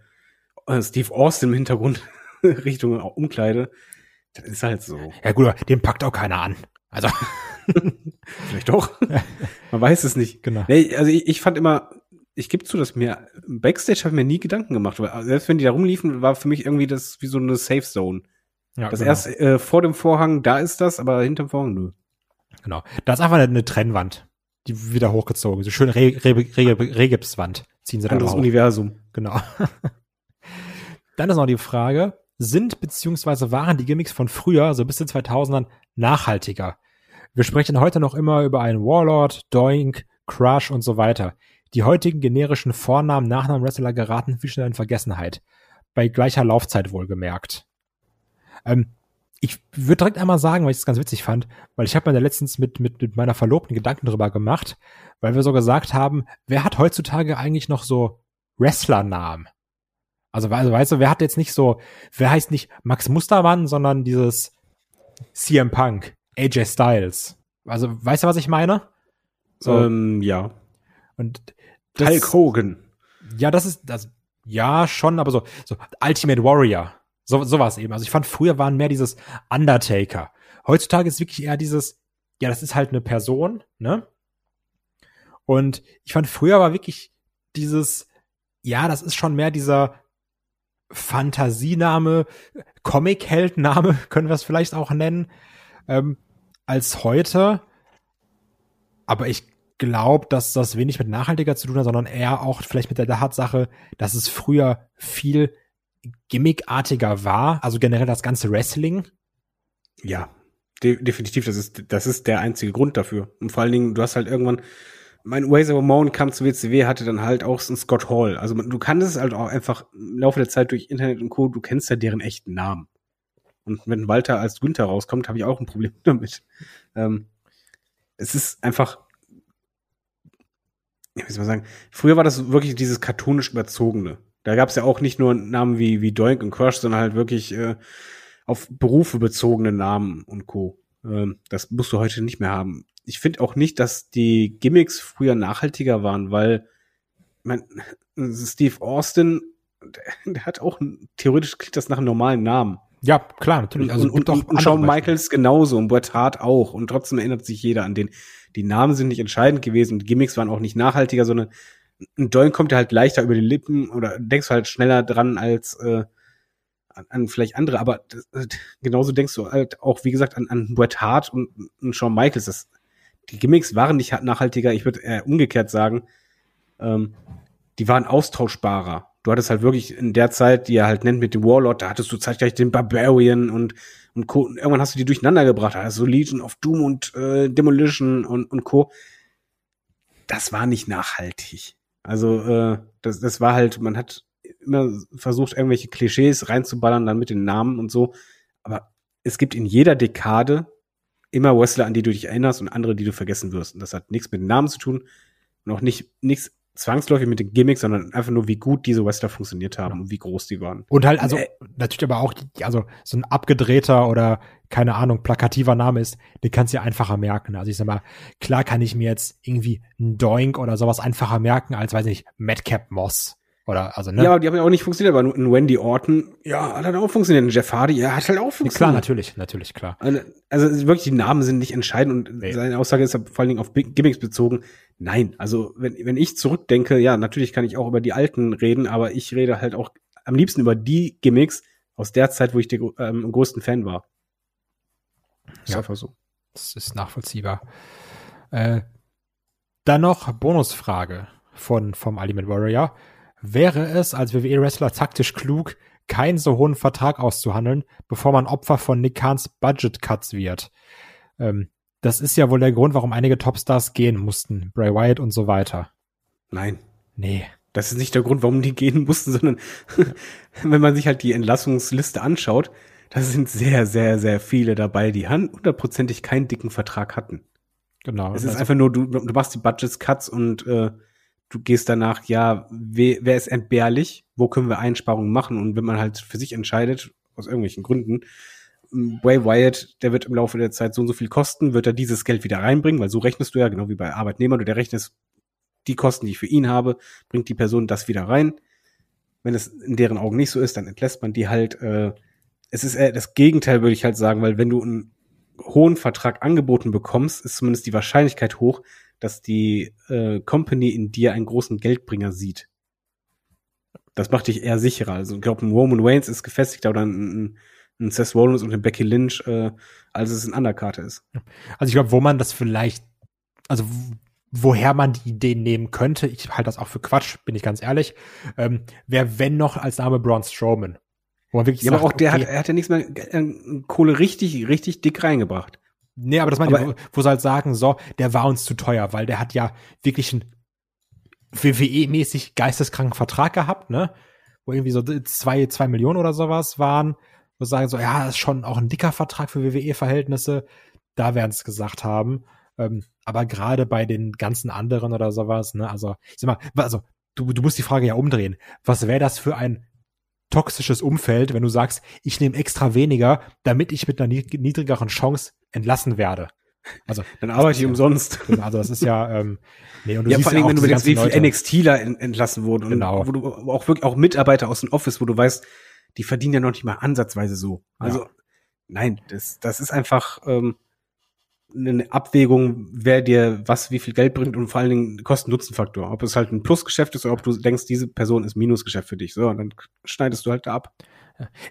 äh, Steve Austin im Hintergrund Richtung Umkleide. Das ist halt so. Ja gut, aber den packt auch keiner an. Also, Vielleicht doch. Man weiß es nicht. genau. Nee, also ich, ich fand immer, ich gebe zu, dass mir Backstage habe ich mir nie Gedanken gemacht, weil selbst wenn die da rumliefen, war für mich irgendwie das wie so eine Safe Zone. Ja, Das genau. erst äh, vor dem Vorhang, da ist das, aber hinterm Vorhang nö. Genau. Da ist einfach eine, eine Trennwand. Die wieder hochgezogen. So schön Re Re Re Regipswand ziehen sie da Anderes. Universum. Genau. Dann ist noch die Frage, sind beziehungsweise waren die Gimmicks von früher, so bis zu 2000ern, nachhaltiger? Wir sprechen heute noch immer über einen Warlord, Doink, Crush und so weiter. Die heutigen generischen Vornamen, Nachnamen Wrestler geraten viel schneller in Vergessenheit. Bei gleicher Laufzeit wohlgemerkt. Ähm, ich würde direkt einmal sagen, weil ich es ganz witzig fand, weil ich habe mir da letztens mit, mit, mit meiner Verlobten Gedanken drüber gemacht, weil wir so gesagt haben, wer hat heutzutage eigentlich noch so Wrestlernamen? Also, also weißt du, wer hat jetzt nicht so, wer heißt nicht Max Mustermann, sondern dieses CM Punk, AJ Styles. Also, weißt du, was ich meine? So, Ähm, ja. und das, Hulk Hogan. ja, das ist, das, ja, schon, aber so, so Ultimate Warrior. So, sowas eben. Also ich fand, früher waren mehr dieses Undertaker. Heutzutage ist wirklich eher dieses, ja, das ist halt eine Person, ne? Und ich fand, früher war wirklich dieses, ja, das ist schon mehr dieser Fantasiename, Comic-Heldname, können wir es vielleicht auch nennen. Ähm, als heute. Aber ich glaube, dass das wenig mit nachhaltiger zu tun hat, sondern eher auch vielleicht mit der Tatsache, dass es früher viel gimmickartiger war. Also generell das ganze Wrestling. Ja, de definitiv. Das ist, das ist der einzige Grund dafür. Und vor allen Dingen, du hast halt irgendwann, mein Ways of Ramon kam zu WCW, hatte dann halt auch einen Scott Hall. Also du kannst es halt auch einfach im Laufe der Zeit durch Internet und Co., du kennst ja deren echten Namen. Und wenn Walter als Günther rauskommt, habe ich auch ein Problem damit. Ähm, es ist einfach, wie soll man sagen, früher war das wirklich dieses cartoonisch überzogene. Da gab es ja auch nicht nur Namen wie, wie Doink und Crush, sondern halt wirklich äh, auf Berufe bezogene Namen und Co. Ähm, das musst du heute nicht mehr haben. Ich finde auch nicht, dass die Gimmicks früher nachhaltiger waren, weil mein, Steve Austin, der, der hat auch theoretisch klingt das nach einem normalen Namen. Ja, klar, natürlich. Also und, und, und Shawn Michaels genauso und Bret Hart auch. Und trotzdem erinnert sich jeder an den. Die Namen sind nicht entscheidend gewesen und Gimmicks waren auch nicht nachhaltiger, sondern ein Doink kommt ja halt leichter über die Lippen oder denkst halt schneller dran als äh, an, an vielleicht andere. Aber äh, genauso denkst du halt auch, wie gesagt, an, an Bret Hart und, und Shawn Michaels. Das, die Gimmicks waren nicht nachhaltiger. Ich würde eher umgekehrt sagen, ähm, die waren austauschbarer du hattest halt wirklich in der Zeit, die er halt nennt mit dem Warlord, da hattest du zeitgleich den Barbarian und, und Co. Und irgendwann hast du die durcheinander gebracht, also Legion of Doom und äh, Demolition und, und Co. Das war nicht nachhaltig. Also äh, das, das war halt, man hat immer versucht, irgendwelche Klischees reinzuballern, dann mit den Namen und so. Aber es gibt in jeder Dekade immer Wrestler, an die du dich erinnerst und andere, die du vergessen wirst. Und das hat nichts mit Namen zu tun und auch nicht nichts zwangsläufig mit den Gimmicks, sondern einfach nur, wie gut diese Wrestler funktioniert haben und wie groß die waren. Und halt, also, äh, natürlich aber auch, also, so ein abgedrehter oder, keine Ahnung, plakativer Name ist, den kannst du ja einfacher merken. Also, ich sag mal, klar kann ich mir jetzt irgendwie ein Doink oder sowas einfacher merken als, weiß nicht, Madcap Moss. Oder, also, ne? Ja, aber die haben ja auch nicht funktioniert, aber ein Wendy Orton, ja, hat halt auch funktioniert. Ein Jeff Hardy, ja, hat halt auch funktioniert. klar, natürlich, natürlich, klar. Also, also, wirklich, die Namen sind nicht entscheidend und nee. seine Aussage ist vor allen Dingen auf Gimmicks bezogen. Nein, also, wenn, wenn ich zurückdenke, ja, natürlich kann ich auch über die alten reden, aber ich rede halt auch am liebsten über die Gimmicks aus der Zeit, wo ich der ähm, größten Fan war. Ist ja, einfach so. Das ist nachvollziehbar. Äh, dann noch Bonusfrage von, vom Ultimate Warrior. Wäre es als WWE-Wrestler taktisch klug, keinen so hohen Vertrag auszuhandeln, bevor man Opfer von Nick Kahns Budget-Cuts wird? Ähm, das ist ja wohl der Grund, warum einige Topstars gehen mussten. Bray Wyatt und so weiter. Nein. Nee. Das ist nicht der Grund, warum die gehen mussten, sondern wenn man sich halt die Entlassungsliste anschaut, da sind sehr, sehr, sehr viele dabei, die hundertprozentig keinen dicken Vertrag hatten. Genau. Es ist also, einfach nur, du, du machst die Budgets-Cuts und äh, du gehst danach, ja, wer, wer ist entbehrlich, wo können wir Einsparungen machen und wenn man halt für sich entscheidet, aus irgendwelchen Gründen, Bray Wyatt, der wird im Laufe der Zeit so und so viel kosten, wird er dieses Geld wieder reinbringen, weil so rechnest du ja, genau wie bei Arbeitnehmern, du der rechnest die Kosten, die ich für ihn habe, bringt die Person das wieder rein. Wenn es in deren Augen nicht so ist, dann entlässt man die halt. Äh, es ist eher das Gegenteil, würde ich halt sagen, weil wenn du einen hohen Vertrag angeboten bekommst, ist zumindest die Wahrscheinlichkeit hoch, dass die äh, Company in dir einen großen Geldbringer sieht. Das macht dich eher sicherer. Also ich glaube, ein Roman Waynes ist gefestigter oder ein, ein Seth Rollins und ein Becky Lynch, äh, als es ein Underkarte ist. Also ich glaube, wo man das vielleicht, also woher man die Ideen nehmen könnte, ich halte das auch für Quatsch, bin ich ganz ehrlich, ähm, wäre wenn noch als Name Braun Strowman. Wo man wirklich ja, sagt, aber auch der okay, hat, er hat ja nichts mehr äh, Kohle richtig, richtig dick reingebracht. Nee, aber das meine ich, wo, wo sie halt sagen, so, der war uns zu teuer, weil der hat ja wirklich einen WWE-mäßig geisteskranken Vertrag gehabt, ne? Wo irgendwie so zwei, zwei Millionen oder sowas waren. Wo sie sagen so, ja, ist schon auch ein dicker Vertrag für WWE-Verhältnisse. Da werden es gesagt haben. Ähm, aber gerade bei den ganzen anderen oder sowas, ne, also, ich sag mal, also, du, du musst die Frage ja umdrehen. Was wäre das für ein toxisches Umfeld, wenn du sagst, ich nehme extra weniger, damit ich mit einer niedrigeren Chance entlassen werde. Also dann arbeite ich ja, umsonst. Also das ist ja ähm, nee, und du ja, siehst vor allem, ja wenn du bedenkst, wie viele NXTler entlassen wurden genau. und wo du auch wirklich auch Mitarbeiter aus dem Office, wo du weißt, die verdienen ja noch nicht mal ansatzweise so. Also ja. nein, das das ist einfach ähm, eine Abwägung, wer dir was, wie viel Geld bringt und vor allen Dingen Kosten-Nutzen-Faktor. Ob es halt ein Plusgeschäft ist oder ob du denkst, diese Person ist Minusgeschäft für dich. So, und dann schneidest du halt da ab.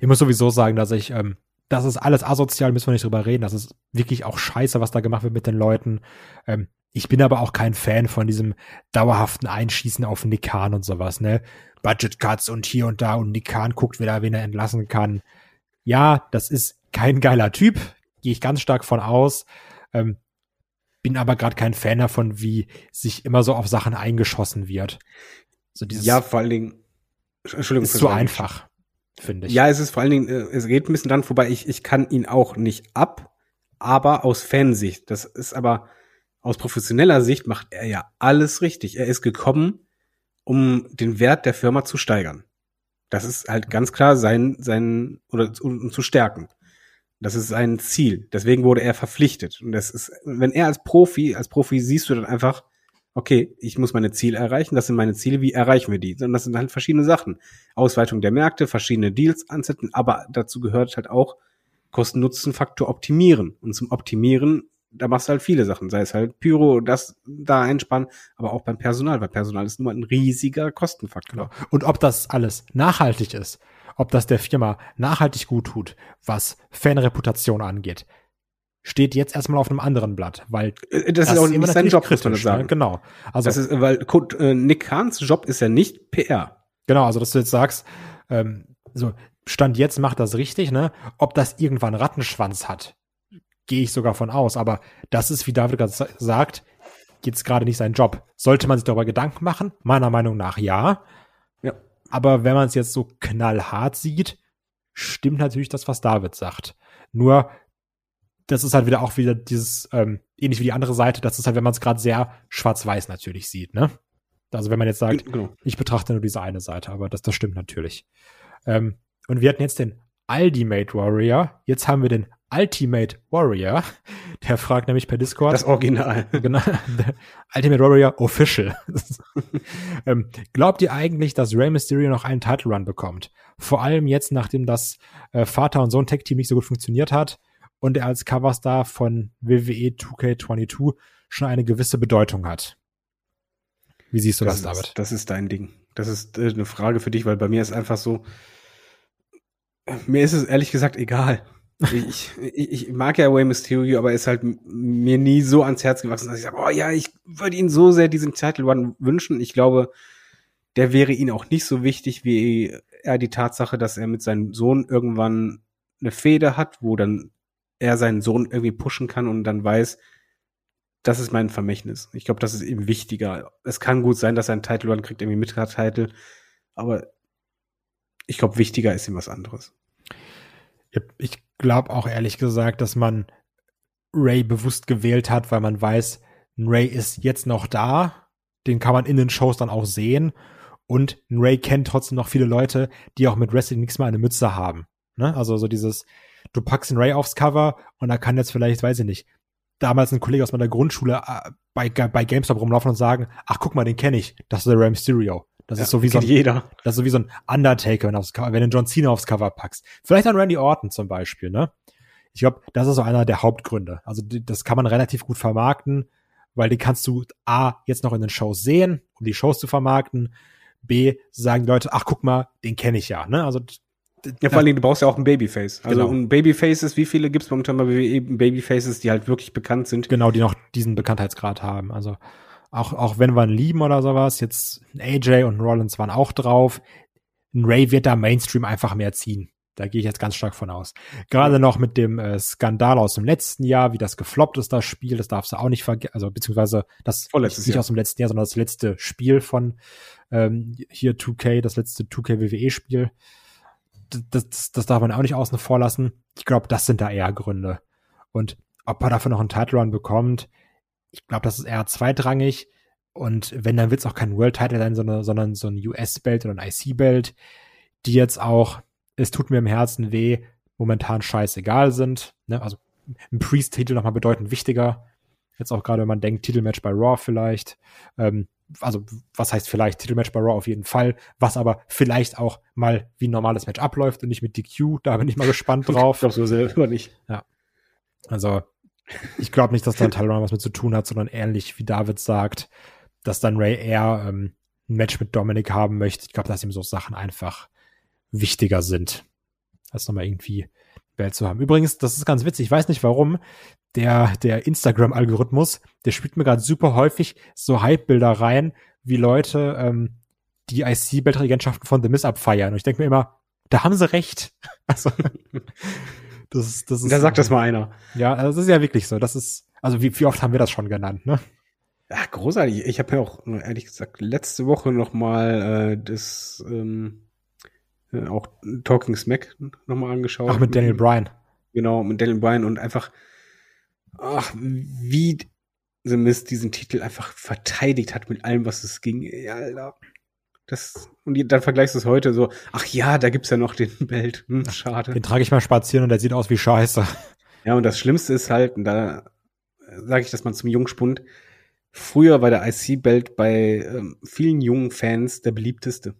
Ich muss sowieso sagen, dass ich ähm, das ist alles asozial, müssen wir nicht drüber reden. Das ist wirklich auch scheiße, was da gemacht wird mit den Leuten. Ähm, ich bin aber auch kein Fan von diesem dauerhaften Einschießen auf Nick Khan und sowas, ne? Budget Cuts und hier und da und Nick Khan guckt wieder, wen er entlassen kann. Ja, das ist kein geiler Typ, gehe ich ganz stark von aus. Ähm, bin aber gerade kein Fan davon, wie sich immer so auf Sachen eingeschossen wird. So dieses ja, vor allen Dingen, Entschuldigung, ist zu einfach, finde ich. Ja, es ist vor allen Dingen, äh, es geht ein bisschen dran vorbei. Ich, ich kann ihn auch nicht ab, aber aus Fansicht. Das ist aber aus professioneller Sicht macht er ja alles richtig. Er ist gekommen, um den Wert der Firma zu steigern. Das ist halt ganz klar sein, sein, oder um, zu stärken. Das ist sein Ziel. Deswegen wurde er verpflichtet. Und das ist, wenn er als Profi, als Profi siehst du dann einfach, okay, ich muss meine Ziele erreichen, das sind meine Ziele, wie erreichen wir die? Und das sind halt verschiedene Sachen. Ausweitung der Märkte, verschiedene Deals ansetzen, aber dazu gehört halt auch Kosten-Nutzen-Faktor optimieren. Und zum Optimieren, da machst du halt viele Sachen, sei es halt Pyro, das da einspannen, aber auch beim Personal, weil Personal ist nun mal ein riesiger Kostenfaktor. Genau. Und ob das alles nachhaltig ist, ob das der Firma nachhaltig gut tut, was Fanreputation angeht, steht jetzt erstmal auf einem anderen Blatt, weil äh, das, das ist auch nicht sein Job, muss man sagen. Ne? Genau. Also das ist, weil äh, Nick Kahns Job ist ja nicht PR. Genau, also dass du jetzt sagst, ähm, so Stand jetzt macht das richtig, ne? Ob das irgendwann Rattenschwanz hat, gehe ich sogar von aus. Aber das ist, wie David gerade sagt, jetzt gerade nicht sein Job. Sollte man sich darüber Gedanken machen? Meiner Meinung nach ja. Ja. Aber wenn man es jetzt so knallhart sieht, stimmt natürlich das, was David sagt. Nur das ist halt wieder auch wieder dieses, ähm, ähnlich wie die andere Seite, das ist halt, wenn man es gerade sehr schwarz-weiß natürlich sieht, ne? Also wenn man jetzt sagt, genau. ich betrachte nur diese eine Seite, aber das, das stimmt natürlich. Ähm, und wir hatten jetzt den Ultimate Warrior, jetzt haben wir den Ultimate Warrior. Der fragt nämlich per Discord. Das Original. Genau. Ultimate Warrior Official. ähm, glaubt ihr eigentlich, dass Rey Mysterio noch einen Title Run bekommt? Vor allem jetzt, nachdem das äh, Vater- und Sohn-Tech-Team nicht so gut funktioniert hat und er als Coverstar von WWE 2K22 schon eine gewisse Bedeutung hat. Wie siehst du das, das David? das ist dein Ding. Das ist äh, eine Frage für dich, weil bei mir ist einfach so, mir ist es ehrlich gesagt egal. Ich, ich, ich mag ja Way Mysterio, aber er ist halt mir nie so ans Herz gewachsen, dass ich sage, oh ja, ich würde ihn so sehr diesen Title Run wünschen. Ich glaube, der wäre ihn auch nicht so wichtig wie er die Tatsache, dass er mit seinem Sohn irgendwann eine Feder hat, wo dann er seinen Sohn irgendwie pushen kann und dann weiß, das ist mein Vermächtnis. Ich glaube, das ist ihm wichtiger. Es kann gut sein, dass er einen Title Run kriegt, irgendwie Mitgrad-Title, aber ich glaube, wichtiger ist ihm was anderes. Ich glaube auch ehrlich gesagt, dass man Ray bewusst gewählt hat, weil man weiß, Ray ist jetzt noch da, den kann man in den Shows dann auch sehen und Ray kennt trotzdem noch viele Leute, die auch mit Wrestling nichts mehr eine Mütze haben. Ne? Also so dieses, du packst einen Ray aufs Cover und da kann jetzt vielleicht, weiß ich nicht, damals ein Kollege aus meiner Grundschule äh, bei, bei GameStop rumlaufen und sagen, ach guck mal, den kenne ich, das ist der Ray Mysterio. Das ja, ist so wie so ein, jeder. Das ist so wie so ein Undertaker, wenn, aufs wenn du John Cena aufs Cover packst. Vielleicht an Randy Orton zum Beispiel, ne? Ich glaube, das ist so einer der Hauptgründe. Also das kann man relativ gut vermarkten, weil die kannst du A, jetzt noch in den Shows sehen, um die Shows zu vermarkten. B, sagen die Leute, ach guck mal, den kenne ich ja, ne? Also ja, vor allen Dingen, du brauchst ja auch ein Babyface. Also genau. ein Babyfaces, wie viele gibt's momentan bei eben Babyfaces, die halt wirklich bekannt sind? Genau, die noch diesen Bekanntheitsgrad haben. Also auch, auch wenn wir einen lieben oder sowas, jetzt AJ und Rollins waren auch drauf. Ein Ray wird da Mainstream einfach mehr ziehen. Da gehe ich jetzt ganz stark von aus. Gerade noch mit dem äh, Skandal aus dem letzten Jahr, wie das gefloppt ist, das Spiel, das darfst du auch nicht vergessen, also beziehungsweise das Vorletztes nicht Jahr. aus dem letzten Jahr, sondern das letzte Spiel von ähm, hier 2K, das letzte 2K WWE-Spiel das, das darf man auch nicht außen vor lassen. Ich glaube, das sind da eher Gründe. Und ob er dafür noch einen Title Run bekommt, ich glaube, das ist eher zweitrangig. Und wenn, dann wird es auch kein World Title sein, sondern, sondern so ein US-Belt oder ein IC-Belt, die jetzt auch, es tut mir im Herzen weh, momentan scheißegal sind. Ne? Also ein Priest-Titel nochmal bedeutend wichtiger. Jetzt auch gerade, wenn man denkt, Titelmatch bei Raw vielleicht. Ähm, also was heißt vielleicht Titelmatch bei Raw auf jeden Fall, was aber vielleicht auch mal wie ein normales Match abläuft und nicht mit DQ, da bin ich mal gespannt drauf. ich glaube so selber nicht. Ja. Also ich glaube nicht, dass da Tyler was mit zu tun hat, sondern ähnlich wie David sagt, dass dann Ray eher ähm, ein Match mit Dominic haben möchte. Ich glaube, dass ihm so Sachen einfach wichtiger sind, als nochmal irgendwie Welt zu haben. Übrigens, das ist ganz witzig, ich weiß nicht warum, der, der Instagram-Algorithmus, der spielt mir gerade super häufig so Hype-Bilder rein, wie Leute ähm, die IC-Weltregentschaften von The Miss abfeiern. Und ich denke mir immer, da haben sie recht. Also, das ist, das ist. Da sagt das mal einer. Ja, also das ist ja wirklich so. Das ist, also wie, wie oft haben wir das schon genannt, ne? Ja, großartig. Ich habe ja auch, ehrlich gesagt, letzte Woche noch mal äh, das ähm, äh, auch Talking Smack noch mal angeschaut. Ach, mit Daniel Bryan. Genau, mit Daniel Bryan und einfach, ach, wie The Mist diesen Titel einfach verteidigt hat mit allem, was es ging. Ja, Alter. Das, und dann vergleichst du es heute so, ach ja, da gibt's ja noch den Belt. Hm, schade. Den trage ich mal spazieren und der sieht aus wie Scheiße. Ja, und das Schlimmste ist halt, und da sage ich das mal zum Jungspund, früher war der IC-Belt bei ähm, vielen jungen Fans der beliebteste.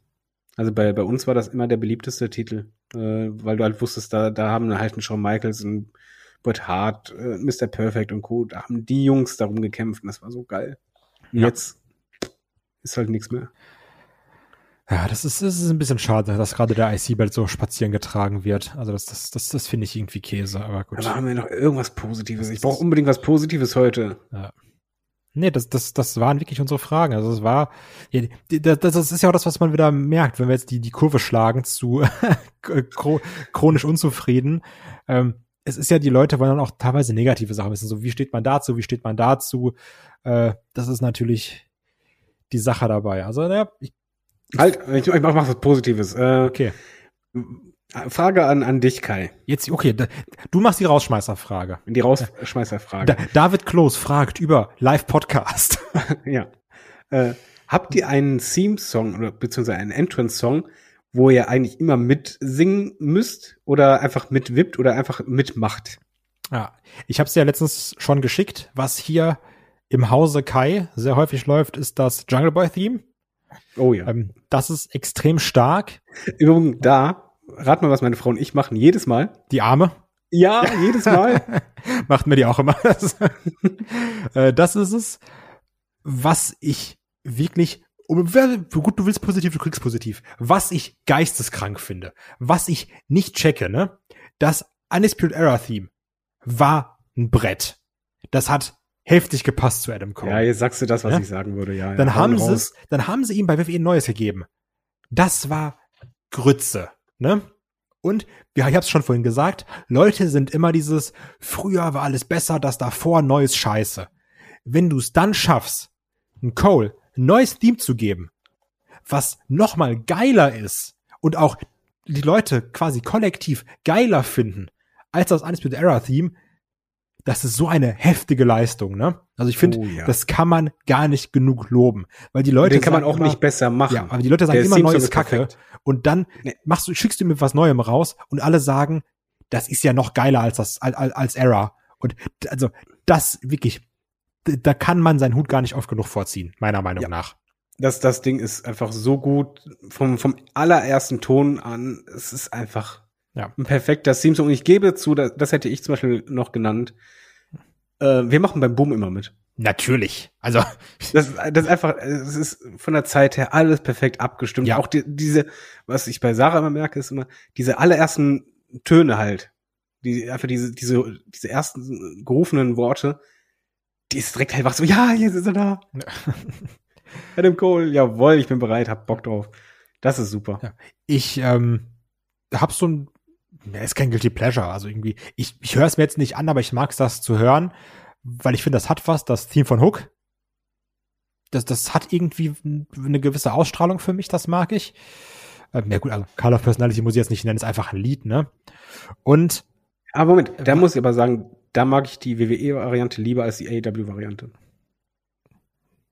Also bei, bei uns war das immer der beliebteste Titel, äh, weil du halt wusstest, da, da haben halt ein Shawn Michaels und Bret Hart, äh, Mr. Perfect und Co. Da haben die Jungs darum gekämpft und das war so geil. Ja. Jetzt ist halt nichts mehr. Ja, das ist, das ist ein bisschen schade, dass gerade der IC-Belt so spazieren getragen wird. Also das, das, das, das finde ich irgendwie Käse, aber gut. Aber haben wir noch irgendwas Positives? Ich brauche unbedingt was Positives heute. Ja. Nee, das, das, das waren wirklich unsere Fragen. Also es war, ja, das, das ist ja auch das, was man wieder merkt, wenn wir jetzt die, die Kurve schlagen zu chro- chronisch unzufrieden. Ähm, es ist ja, die Leute wollen dann auch teilweise negative Sachen wissen. So, wie steht man dazu, wie steht man dazu? Äh, das ist natürlich die Sache dabei. Also, ja, ich, Halt, ich, ich mach was Positives. Äh, okay. Frage an, an dich, Kai. Jetzt, okay, da, du machst die Rausschmeißerfrage. Die Rausschmeißerfrage. Da, David Klos fragt über Live-Podcast. ja. Äh, habt ihr einen Theme-Song oder beziehungsweise einen Entrance-Song, wo ihr eigentlich immer mitsingen müsst oder einfach mitwippt oder einfach mitmacht? Ja, ich habe es ja letztens schon geschickt. Was hier im Hause Kai sehr häufig läuft, ist das Jungle Boy Theme. Oh ja. Ähm, das ist extrem stark. Übrigens, da, rat mal, was meine Frau und ich machen, jedes Mal. Die Arme Ja, jedes Mal. macht mir die auch immer. Äh, das ist es, was ich wirklich, gut du willst positiv, du kriegst positiv. Was ich geisteskrank finde, was ich nicht checke, ne? Das Undisputed Era Theme war ein Brett. Das hat heftig gepasst zu Adam Cole. ja, jetzt sagst du das, was Ja? ich sagen würde, ja. dann ja, haben sie es, dann haben sie ihm bei WWE ein neues gegeben. Das war Grütze, ne? Und ja, ich habe es schon vorhin gesagt, Leute sind immer dieses früher war alles besser, das davor neues Scheiße. Wenn du es dann schaffst, ein Cole ein neues Theme zu geben, was noch mal geiler ist und auch die Leute quasi kollektiv geiler finden als das Undisputed Era Theme, das ist so eine heftige Leistung, ne? Also ich finde, Oh ja. das kann man gar nicht genug loben, weil die Leute Den kann man auch immer, nicht besser machen. ja, aber die Leute sagen Der immer neues Kacke perfekt. und dann machst du schickst du mir was Neuem raus und alle sagen, das ist ja noch geiler als das als, als Era und also das wirklich da kann man seinen Hut gar nicht oft genug vorziehen, meiner Meinung Ja. nach. Das, das Ding ist einfach so gut vom, vom allerersten Ton an. Es ist einfach Ja. ein perfekter Theme-Song. Und ich gebe zu, das, das hätte ich zum Beispiel noch genannt. Äh, wir machen beim Boom immer mit. Natürlich. Also Das, das ist einfach, es ist von der Zeit her alles perfekt abgestimmt. Ja. Auch die, diese, was ich bei Sarah immer merke, ist immer diese allerersten Töne halt. Die, einfach diese, diese, diese ersten gerufenen Worte, die ist direkt hellwach so, ja, jetzt ist er da. Adam Cole, jawohl, ich bin bereit, hab Bock drauf. Das ist super. Ja. ich ähm, hab so ein ja, ist kein guilty pleasure, also irgendwie ich ich höre es mir jetzt nicht an, aber ich mag's das zu hören, weil ich finde, das hat was, das Theme von Hook. Das das hat irgendwie eine gewisse Ausstrahlung für mich, das mag ich. Ähm, ja gut, also Call of Personality muss ich jetzt nicht nennen, ist einfach ein Lied, ne? Und Aber Moment, da Äh, muss ich aber sagen, da mag ich die WWE-Variante lieber als die AEW-Variante.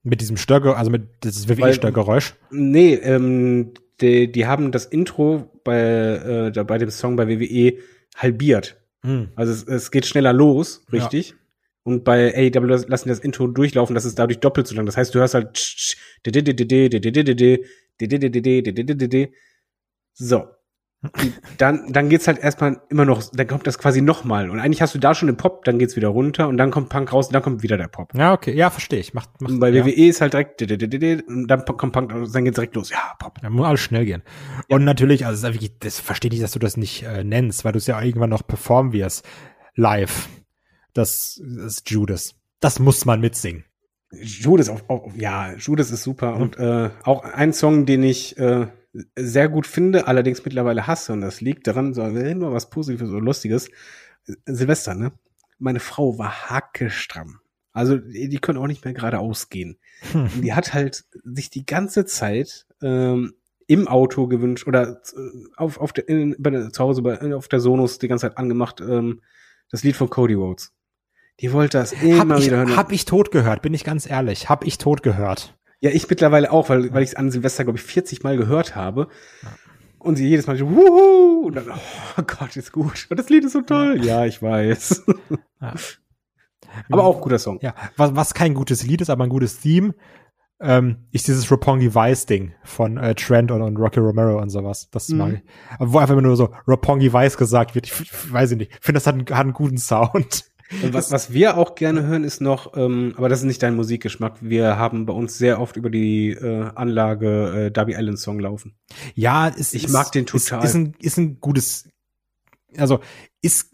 mit diesem Störge, also mit dieses WWE-Störgeräusch. Nee, ähm, die, die haben das Intro bei, äh, bei dem Song bei WWE halbiert. Hm. Also es, es geht schneller los, richtig. Ja. Und bei AEW lassen das Intro durchlaufen, das ist dadurch doppelt so lang. Das heißt, du hörst halt so. Dann, dann geht's halt erstmal immer noch, dann kommt das quasi nochmal. Und eigentlich hast du da schon den Pop, dann geht's wieder runter und dann kommt Punk raus und dann kommt wieder der Pop. Ja, okay, ja, verstehe ich. Macht, macht, Und bei ja. WWE ist halt direkt, und dann kommt Punk, und dann geht's direkt los. Ja, Pop. Ja, muss alles schnell gehen. Und natürlich, also das, das verstehe ich, dass du das nicht äh, nennst, weil du es ja irgendwann noch performen wirst. Live. Das, das ist Judas. Das muss man mitsingen. Judas, auf, auf, ja, Judas ist super. Und äh, auch ein Song, den ich äh, sehr gut finde, allerdings mittlerweile hasse. Und das liegt daran, so nur was Positives oder Lustiges. Silvester, ne? Meine Frau war hackestramm. Also die können auch nicht mehr geradeaus gehen. Und die hat halt sich die ganze Zeit ähm, im Auto gewünscht oder äh, auf, auf der, in, bei zu Hause bei, auf der Sonos die ganze Zeit angemacht, ähm, das Lied von Cody Rhodes. Die wollte das immer Hab ich, wieder hören. hab ich tot gehört, bin ich ganz ehrlich. Hab ich tot gehört. Ja, ich mittlerweile auch, weil, weil ich es an Silvester, glaube ich, 40 Mal gehört habe. Und sie jedes Mal so, wuhu! Und dann, oh Gott, ist gut. Und das Lied ist so toll. Ja, ich weiß. Ja. Aber auch guter Song. Ja, was, was kein gutes Lied ist, aber ein gutes Theme, ähm, ist dieses Roppongi Vice Ding von äh, Trent und, und Rocky Romero und sowas. Das Mhm. mag ich. Wo einfach immer nur so Roppongi Vice gesagt wird. Ich, ich weiß ich nicht. Ich finde, das hat einen, hat einen guten Sound. Und was, was wir auch gerne hören, ist noch, ähm, aber das ist nicht dein Musikgeschmack. Wir haben bei uns sehr oft über die äh, Anlage äh, Darby Allen Song laufen. Ja, ist, Ich ist, mag den ist, total. Ist, ein, ist ein gutes, also ist,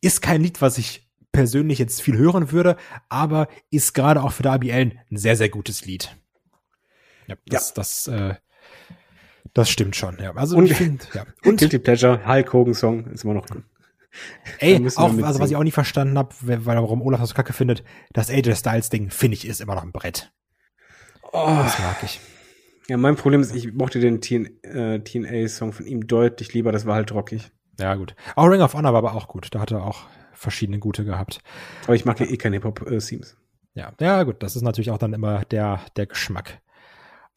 ist kein Lied, was ich persönlich jetzt viel hören würde, aber ist gerade auch für Darby Allen ein sehr, sehr gutes Lied. Ja, das, das, äh, das stimmt schon, ja. Also Und- find, ja. Und Guilty Pleasure, Hulk Hogan Song, ist immer noch. Ey, auch, also was ich auch nie verstanden habe, weil warum Olaf das kacke findet, das AJ Styles Ding, finde ich, ist immer noch ein Brett. Oh, Das mag ich. ja, mein Problem ist, ich mochte den TN, äh, TNA-Song von ihm deutlich lieber, das war halt rockig. Ja, gut. Auch Ring of Honor war aber auch gut. Da hat er auch verschiedene gute gehabt. Aber ich mag ja eh keine Hip-Hop-Themes. Ja, ja, gut. Das ist natürlich auch dann immer der, der Geschmack.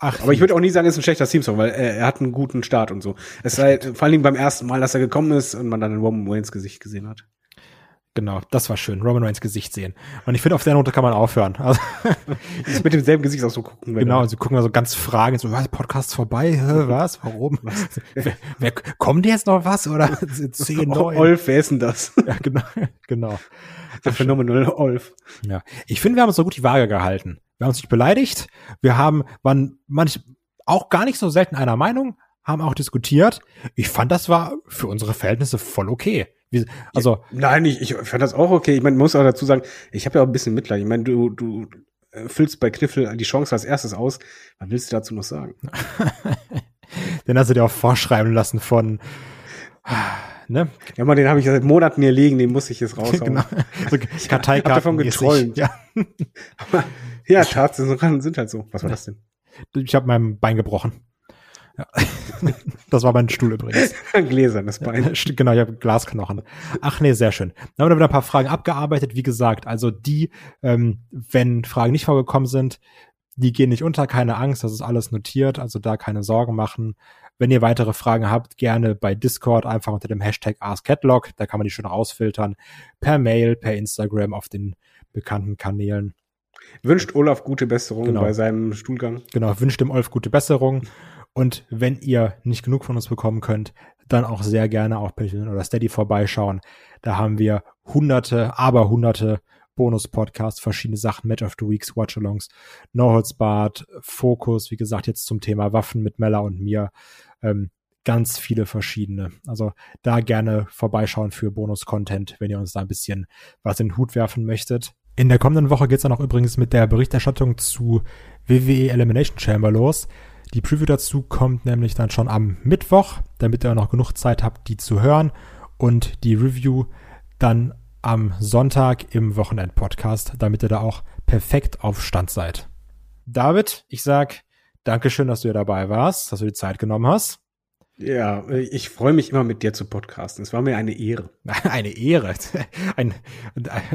Ach, Aber ich würde auch nie sagen, es ist ein schlechter Theme-Song, weil er, er hat einen guten Start und so. Es sei vor allen Dingen beim ersten Mal, dass er gekommen ist und man dann Roman Waynes Gesicht gesehen hat. Genau, das war schön. Roman Reigns Gesicht sehen. Und ich finde, auf der Note kann man aufhören. Also, Mit demselben Gesichtsausdruck gucken. wenn genau, er- also gucken wir so ganz Fragen, so, was, Podcast vorbei? Hä, was? Warum? wer, wer, kommt jetzt noch was? Oder zehn neun? Olf, wer ist denn das? Ja, genau, genau. Der phänomenale Olf. Ja, ich finde, wir haben uns so gut die Waage gehalten. Wir haben uns nicht beleidigt. Wir haben, waren manch, auch gar nicht so selten einer Meinung, haben auch diskutiert. Ich fand, das war für unsere Verhältnisse voll okay. Wir, also, Nein, ich, ich fand das auch okay. Ich meine, muss auch dazu sagen, ich habe ja auch ein bisschen Mitleid. Ich meine, du, du äh, füllst bei Kniffel die Chance als erstes aus. Was willst du dazu noch sagen? den hast du dir auch vorschreiben lassen von, ne? Ja, mal, den habe ich ja seit Monaten hier liegen, den muss ich jetzt raushauen. genau. So Karteikarten. hab davon getrollt. Ja. Ja, Tatsachen sind halt so. Was war das denn? Ich habe mein Bein gebrochen. Ja. Das war mein Stuhl übrigens. Ein gläsernes Bein. Genau, ich habe Glasknochen. Ach nee, sehr schön. Dann haben wir wieder ein paar Fragen abgearbeitet. Wie gesagt, also die, ähm, wenn Fragen nicht vorgekommen sind, die gehen nicht unter, keine Angst, das ist alles notiert, also da keine Sorgen machen. Wenn ihr weitere Fragen habt, gerne bei Discord einfach unter dem Hashtag AskCatlog, da kann man die schön rausfiltern. Per Mail, per Instagram, auf den bekannten Kanälen. Wünscht Olaf gute Besserung Genau. bei seinem Stuhlgang. Genau, wünscht dem Olf gute Besserung. Und wenn ihr nicht genug von uns bekommen könnt, dann auch sehr gerne auf Patreon oder Steady vorbeischauen. Da haben wir hunderte, aber hunderte Bonus-Podcasts, verschiedene Sachen, Match of the Weeks, Watch-Alongs, No Holds Barred, Fokus, wie gesagt, jetzt zum Thema Waffen mit Mella und mir. Ähm, ganz viele verschiedene. Also da gerne vorbeischauen für Bonus-Content, wenn ihr uns da ein bisschen was in den Hut werfen möchtet. In der kommenden Woche geht's dann auch übrigens mit der Berichterstattung zu WWE Elimination Chamber los. Die Preview dazu kommt nämlich dann schon am Mittwoch, damit ihr auch noch genug Zeit habt, die zu hören. Und die Review dann am Sonntag im Wochenend-Podcast, damit ihr da auch perfekt auf Stand seid. David, ich sag Dankeschön, dass du hier dabei warst, dass du die Zeit genommen hast. Ja, ich freue mich immer mit dir zu podcasten. Es war mir eine Ehre. Eine Ehre. Ein,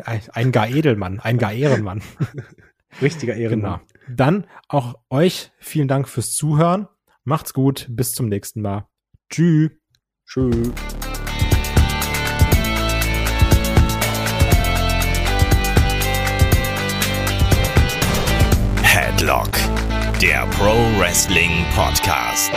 ein, ein gar Edelmann, ein gar Ehrenmann. Richtiger Ehrenmann. Genau. Dann auch euch vielen Dank fürs Zuhören. Macht's gut. Bis zum nächsten Mal. Tschüss. Tschüss. Headlock, der Pro Wrestling Podcast.